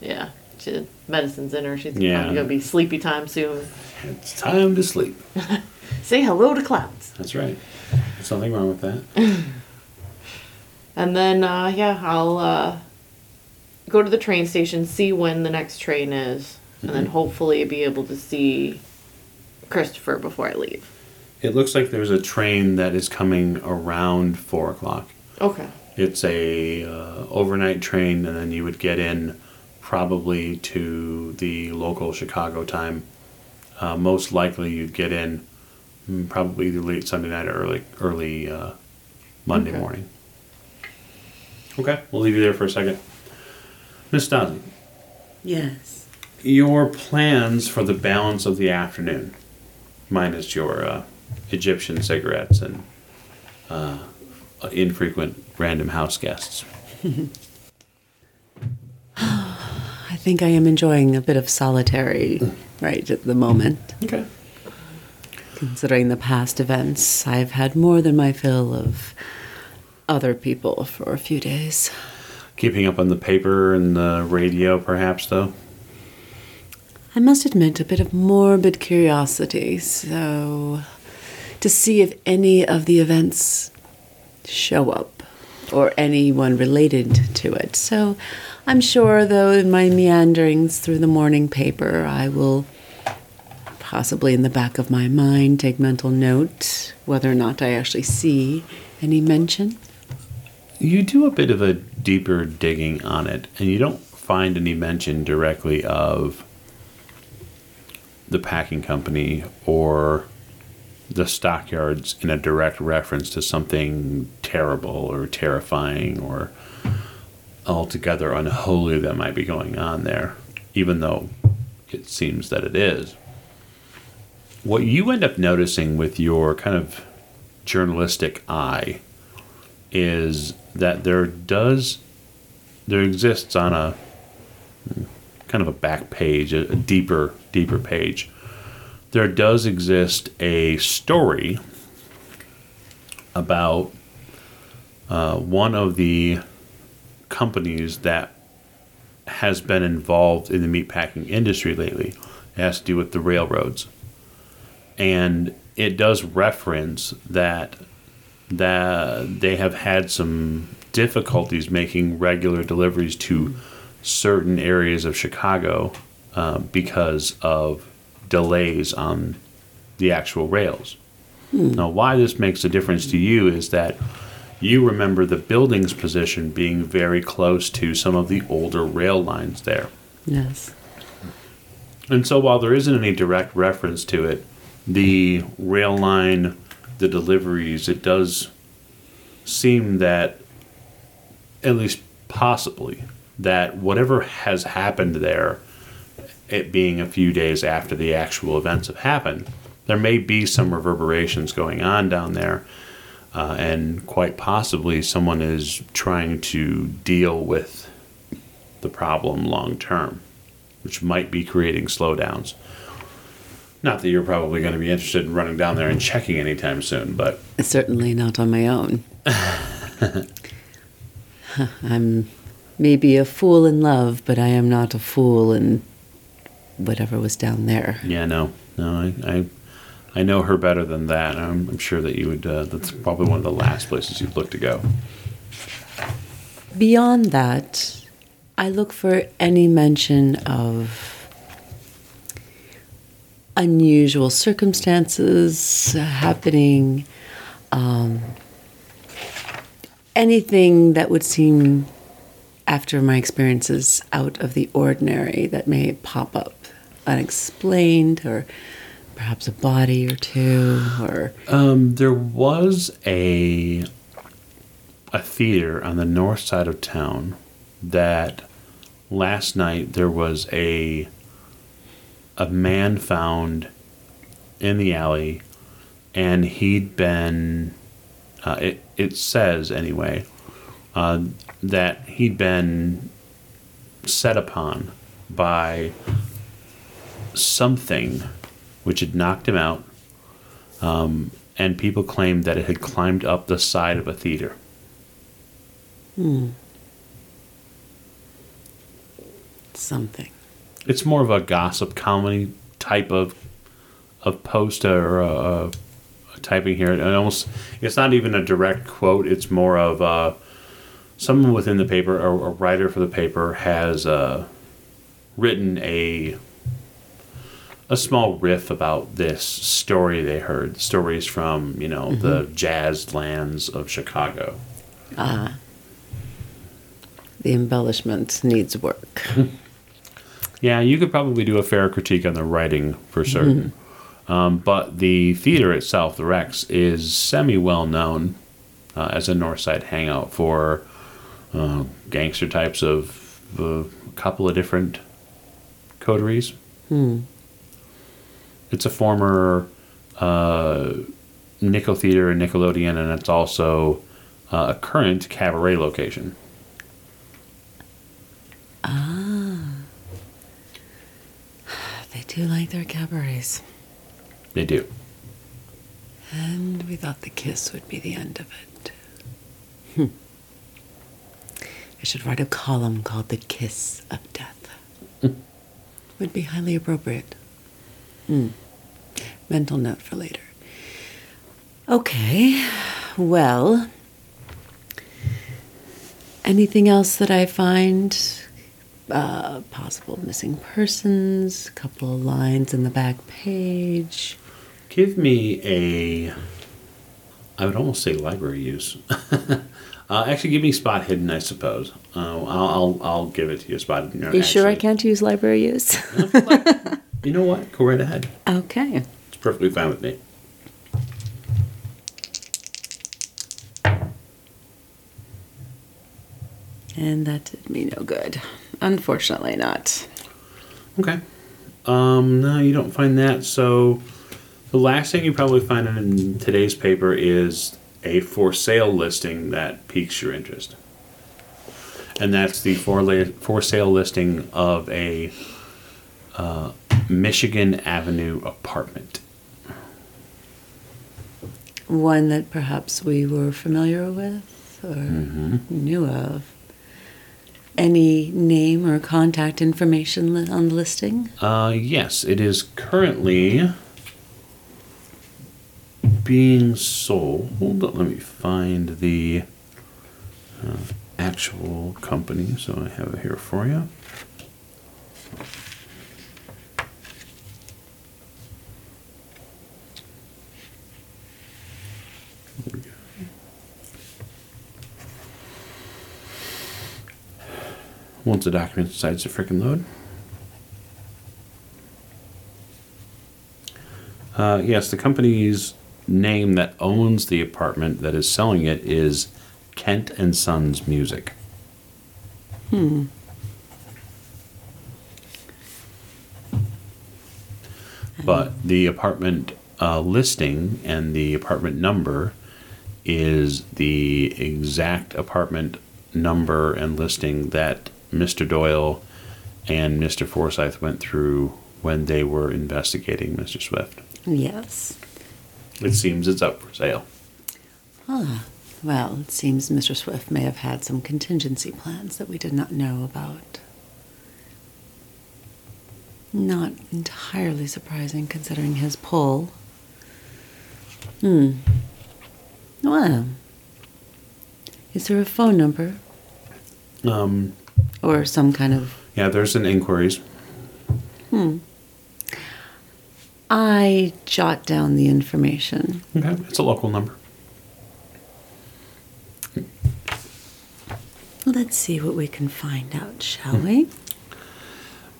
D: Yeah. She, medicine's in her. She's
A: Yeah.
D: probably gonna be sleepy time soon.
A: It's time to sleep. <laughs>
D: Say hello to clouds.
A: That's right. There's nothing wrong with that. <laughs>
D: And then, uh, yeah, I'll uh, go to the train station, see when the next train is, and then hopefully be able to see Christopher before I leave.
A: It looks like there's a train that is coming around four o'clock.
D: Okay.
A: It's a uh, overnight train, and then you would get in probably to the local Chicago time. Uh, most likely, you'd get in mm, probably either late Sunday night or early early uh, Monday
D: Okay.
A: morning. Okay, we'll leave you there for a second. Miss Stasi,
B: Yes.
A: your plans for the balance of the afternoon, minus your uh, Egyptian cigarettes and uh, infrequent random house guests. <sighs>
B: I think I am enjoying a bit of solitary right at the moment.
A: Okay.
B: Considering the past events, I've had more than my fill of other people for a few days.
A: Keeping up on the paper and the radio, perhaps, though.
B: I must admit a bit of morbid curiosity, so to see if any of the events show up or anyone related to it. So I'm sure, though, in my meanderings through the morning paper, I will possibly in the back of my mind take mental note whether or not I actually see any mention.
A: You do a bit of a deeper digging on it, and you don't find any mention directly of the packing company or the stockyards in a direct reference to something terrible or terrifying or altogether unholy that might be going on there, even though it seems that it is. What you end up noticing with your kind of journalistic eye is that there does there exists on a kind of a back page a, a deeper deeper page. There does exist a story about uh, one of the companies that has been involved in the meatpacking industry lately. It has to do with the railroads. And it does reference that that they have had some difficulties making regular deliveries to certain areas of Chicago uh, because of delays on the actual rails. Now, why this makes a difference to you is that you remember the building's position being very close to some of the older rail lines there.
B: Yes.
A: And so while there isn't any direct reference to it, the rail line, the deliveries, it does seem that, at least possibly, that whatever has happened there, it being a few days after the actual events have happened, there may be some reverberations going on down there. Uh, and quite possibly someone is trying to deal with the problem long term, which might be creating slowdowns. Not that you're probably going to be interested in running down there and checking anytime soon, but
B: Certainly not on my own. <laughs> I'm maybe a fool in love, but I am not a fool in whatever was down there.
A: yeah, no, no, I, I, I know her better than that. I'm, I'm sure that you would. Uh, that's probably one of the last places you'd look to go.
B: Beyond that, I look for any mention of unusual circumstances happening, um, anything that would seem, after my experiences, out of the ordinary that may pop up unexplained, or perhaps a body or two, or
A: Um, there was a a theater on the north side of town that last night there was a a man found in the alley and he'd been uh, it, it says anyway uh, that he'd been set upon by something which had knocked him out and people claimed that it had climbed up the side of a theater.
B: Something.
A: It's more of a gossip comedy type of of post or typing here. It almost it's not even a direct quote. It's more of uh, someone within the paper or a writer for the paper has uh, written a a small riff about this story they heard. Stories from you know the jazz lands of Chicago. Ah.
B: The embellishment needs work. <laughs>
A: Yeah, you could probably do a fair critique on the writing for certain. Um, but the theater itself, the Rex, is semi well known uh, as a North Side hangout for uh, gangster types of uh, a couple of different coteries. It's a former uh, Nickel Theater and Nickelodeon, and it's also uh, a current cabaret location.
B: They do like their cabarets.
A: They do.
B: And we thought the kiss would be the end of it. Hmm. I should write a column called The Kiss of Death. <laughs> would be highly appropriate. Hmm. Mental note for later. Okay, well, anything else that I find? Uh, possible missing persons, a couple of lines in the back page.
A: Give me a. I would almost say library use. <laughs> uh, actually, give me spot hidden. I suppose. Uh, I'll, I'll I'll give it to you. Spot hidden.
B: Are you sure I can't use library use? <laughs>
A: You know what? Go right ahead.
B: okay.
A: It's perfectly fine with me.
B: And that did me no good. Unfortunately, not.
A: Okay. Um, no, you don't find that. So, the last thing you probably find in today's paper is a for sale listing that piques your interest, and that's the for la- for sale listing of a uh, Michigan Avenue apartment.
B: One that perhaps we were familiar with or
A: Mm-hmm.
B: knew of. Any name or contact information on the listing?
A: Uh, yes, it is currently being sold. Let me find the uh, actual company. So I have it here for you. Once the document decides to frickin' load. Uh, yes, the company's name that owns the apartment that is selling it is Kent and Sons Music. Hmm. But the apartment uh, listing and the apartment number is the exact apartment number and listing that Mr. Doyle and Mr. Forsyth went through when they were investigating Mr. Swift.
B: Yes.
A: It seems it's up for sale.
B: Well, it seems Mr. Swift may have had some contingency plans that we did not know about. Not entirely surprising considering his pull. Hmm. Well, is there a phone number
A: Um,
B: or some kind of.
A: yeah, there's an inquiries. Hmm.
B: I jot down the information.
A: Okay, it's a local number.
B: Let's see what we can find out, shall we?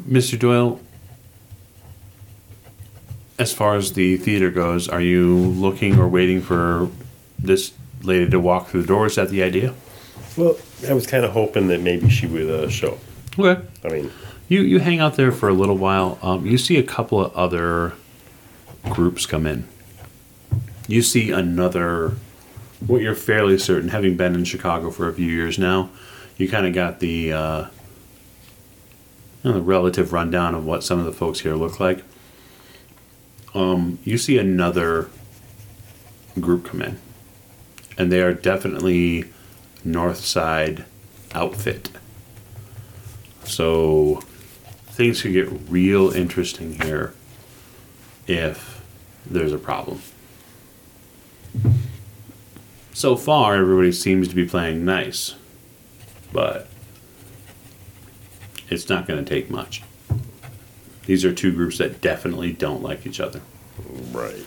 A: Mr. Doyle, as far as the theater goes, are you looking or waiting for this lady to walk through the door? Is that the idea?
C: Well, I was kind of hoping that maybe she would uh, show.
A: Okay.
C: I mean,
A: You you hang out there for a little while. Um, you see a couple of other groups come in. You see another. What you're fairly certain, having been in Chicago for a few years now, you kind of got the uh, you know, the relative rundown of what some of the folks here look like. Um, you see another group come in, and they are definitely north side outfit. So things could get real interesting here if there's a problem. So far, everybody seems to be playing nice, but it's not going to take much. These are two groups that definitely don't like each other.
C: Right.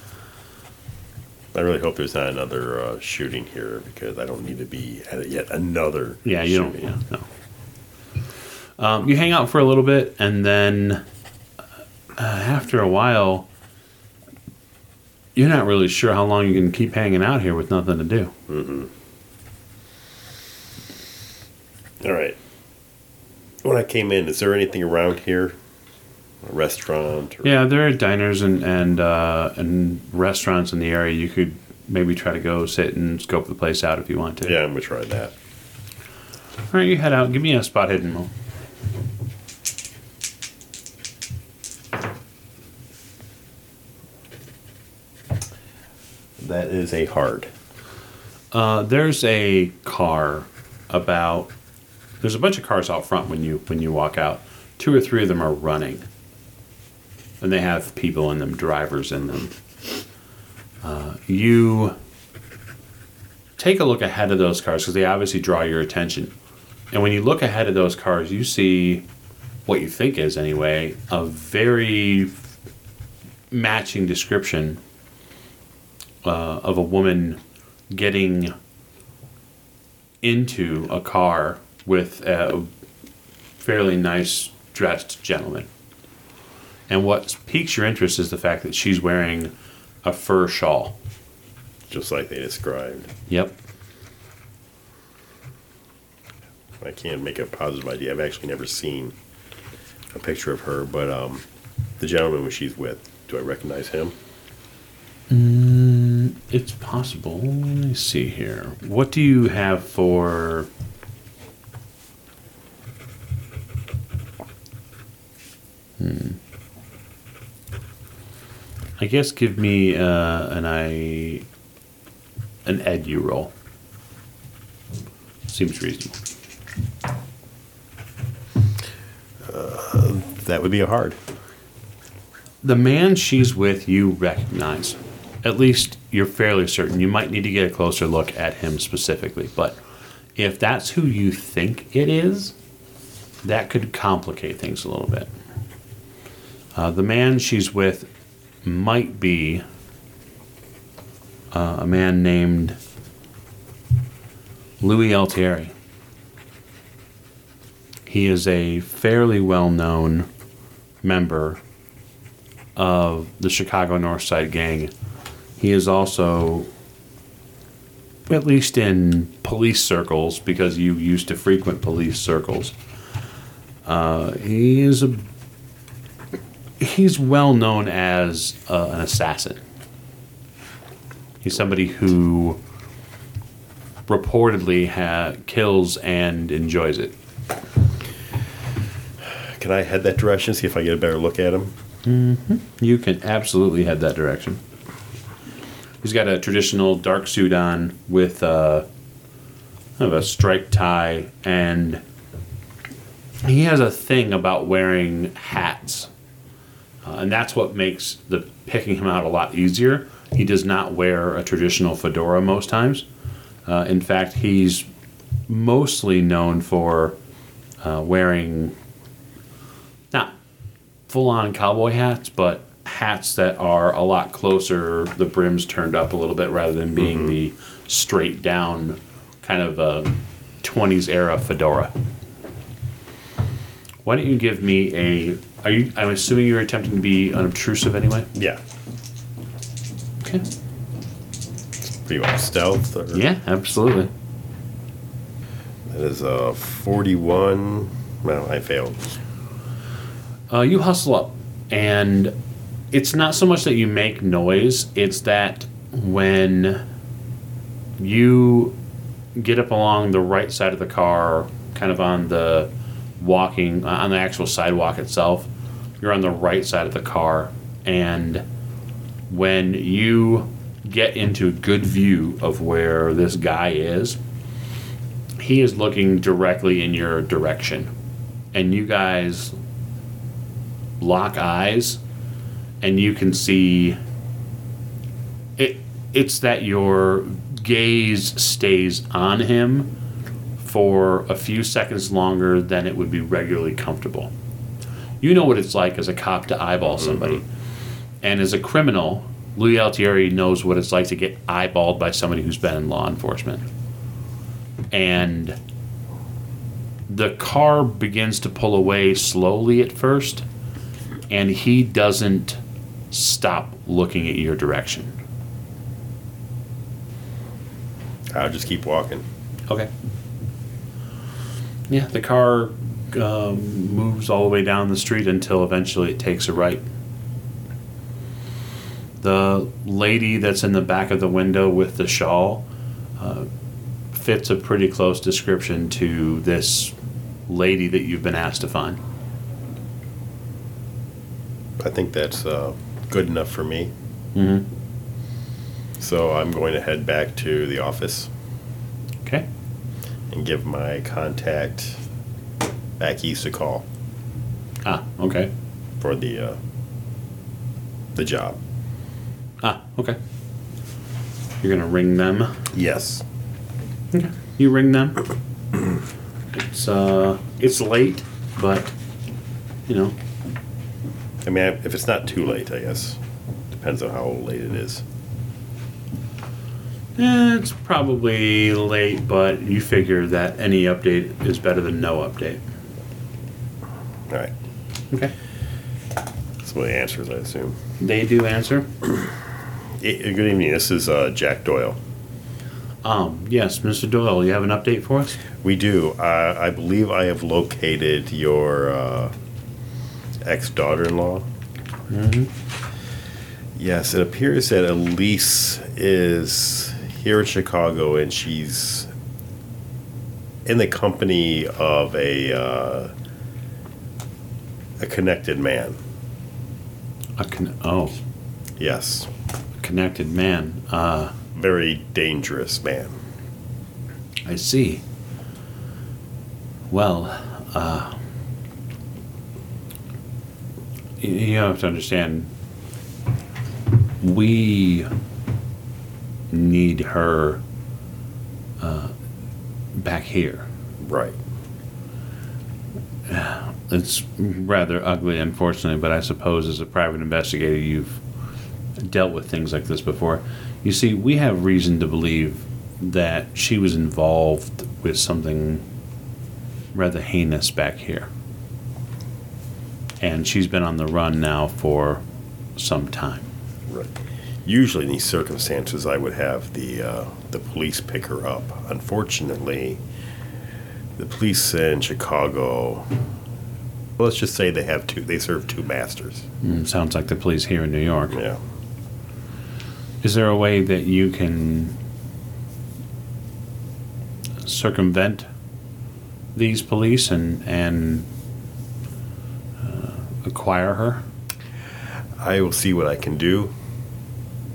C: I really hope there's not another uh, shooting here because I don't need to be at yet another.
A: Yeah, you don't. Yeah, no. Um, you hang out for a little bit, and then uh, after a while, you're not really sure how long you can keep hanging out here with nothing to do.
C: All right. When I came in, is there anything around here? A restaurant? Or,
A: Yeah, there are diners and and uh, and restaurants in the area. You could maybe try to go sit and scope the place out if you want to.
C: Yeah, I'm gonna try that.
A: All right, you head out. Give me a spot hidden roll.
C: That is a hard.
A: Uh, there's a car about. There's a bunch of cars out front when you when you walk out. Two or three of them are running, and they have people in them, drivers in them. Uh, you take a look ahead of those cars because they obviously draw your attention. And when you look ahead of those cars, you see what you think is anyway a very matching description uh, of a woman getting into a car with a fairly nice dressed gentleman. And what piques your interest is the fact that she's wearing a fur shawl.
C: Just like they described.
A: Yep.
C: I can't make a positive idea. I've actually never seen a picture of her, but um, the gentleman she's with, do I recognize him?
A: It's possible. Let me see here. What do you have for. Hmm. I guess give me uh, an I an edu roll. Seems reasonable.
C: That would be a hard.
A: The man she's with, you recognize. At least you're fairly certain. You might need to get a closer look at him specifically, but if that's who you think it is, that could complicate things a little bit. Uh, the man she's with might be uh, a man named Louis Alterie. He is a fairly well known member of the Chicago North Side Gang. He is also, at least in police circles, because you used to frequent police circles, uh, he is a he's well known as uh, an assassin. He's somebody who reportedly ha- kills and enjoys it.
C: Can I head that direction, see if I get a better look at him?
A: You can absolutely head that direction. He's got a traditional dark suit on with uh, kind of a striped tie, and he has a thing about wearing hats, uh, and that's what makes the picking him out a lot easier. He does not wear a traditional fedora most times. Uh, in fact, he's mostly known for uh, wearing not full on cowboy hats, but hats that are a lot closer, the brims turned up a little bit rather than being the straight down kind of a 20s era fedora. Why don't you give me a. Are you? I'm assuming you're attempting to be unobtrusive anyway.
C: Yeah.
A: Okay.
C: Pretty well stealth. Or,
A: Yeah, absolutely.
C: That is a 41. Well, I failed.
A: Uh, you hustle up, and it's not so much that you make noise, it's that when you get up along the right side of the car, kind of on the walking, on the actual sidewalk itself, you're on the right side of the car, and when you get into good view of where this guy is, he is looking directly in your direction. And you guys lock eyes and you can see it it's that your gaze stays on him for a few seconds longer than it would be regularly comfortable. You know what it's like as a cop to eyeball mm-hmm. somebody. And as a criminal, Louis Alterie knows what it's like to get eyeballed by somebody who's been in law enforcement. And the car begins to pull away slowly at first, and he doesn't stop looking at your direction.
C: I'll just keep walking.
A: Okay. Yeah, the car um, moves all the way down the street until eventually it takes a right. The lady that's in the back of the window with the shawl uh, fits a pretty close description to this lady that you've been asked to find.
C: I think that's uh, good enough for me.
A: Mm-hmm.
C: So I'm going to head back to the office
A: Okay.
C: and give my contact back east a call
A: Ah, okay.
C: for the uh, the job.
A: Ah, okay. You're gonna ring them.
C: Yes.
A: Okay. You ring them. It's uh, it's late, but you know,
C: I mean, if it's not too late, I guess. Depends on how late it is.
A: eh, it's probably late. But you figure that any update is better than no update.
C: All right.
A: Okay.
C: That's what the answer is, I assume.
A: They do answer.
C: Good evening. This is uh, Jack Doyle.
A: Um, yes, Mr. Doyle, you have an update for us?
C: We do. Uh, I believe I have located your uh, ex daughter in law. Yes, it appears that Elise is here in Chicago and she's in the company of a uh, a connected man.
A: A con- oh,
C: Yes,
A: a connected man. Uh,
C: very dangerous man.
A: I see. Well, uh, y- you have to understand, we need her uh, back here.
C: Right.
A: It's rather ugly, unfortunately, but I suppose as a private investigator, you've dealt with things like this before. You see, we have reason to believe that she was involved with something rather heinous back here. And she's been on the run now for some time.
C: Right. Usually, in these circumstances, I would have the uh, the police pick her up. Unfortunately, the police in Chicago. Let's just say they have two. They serve two masters.
A: Mm, sounds like the police here in New York.
C: Yeah.
A: Is there a way that you can circumvent these police and and uh, acquire her?
C: I will see what I can do,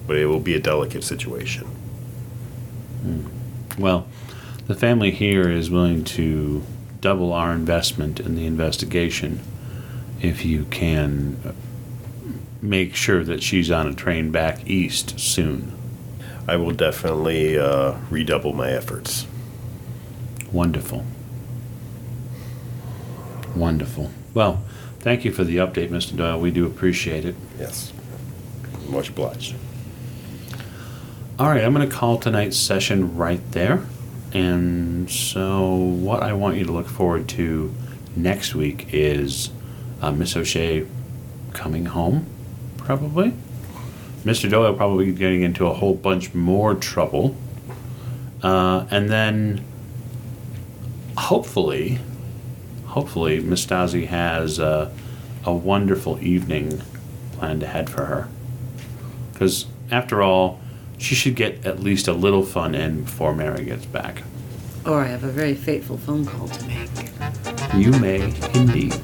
C: but it will be a delicate situation.
A: Well, the family here is willing to double our investment in the investigation if you can make sure that she's on a train back east soon.
C: I will definitely uh, redouble my efforts.
A: Wonderful. Wonderful. Well, thank you for the update, Mr. Doyle. We do appreciate it.
C: Yes. Much obliged.
A: All right, I'm going to call tonight's session right there. And so, what I want you to look forward to next week is uh, Miss O'Shea coming home, probably. Mr. Doyle probably getting into a whole bunch more trouble. Uh, and then, hopefully, hopefully, Miss Stasi has uh, a wonderful evening planned ahead for her. Because, after all, she should get at least a little fun in before Mary gets back.
B: Or I have a very fateful phone call to make.
A: You may indeed.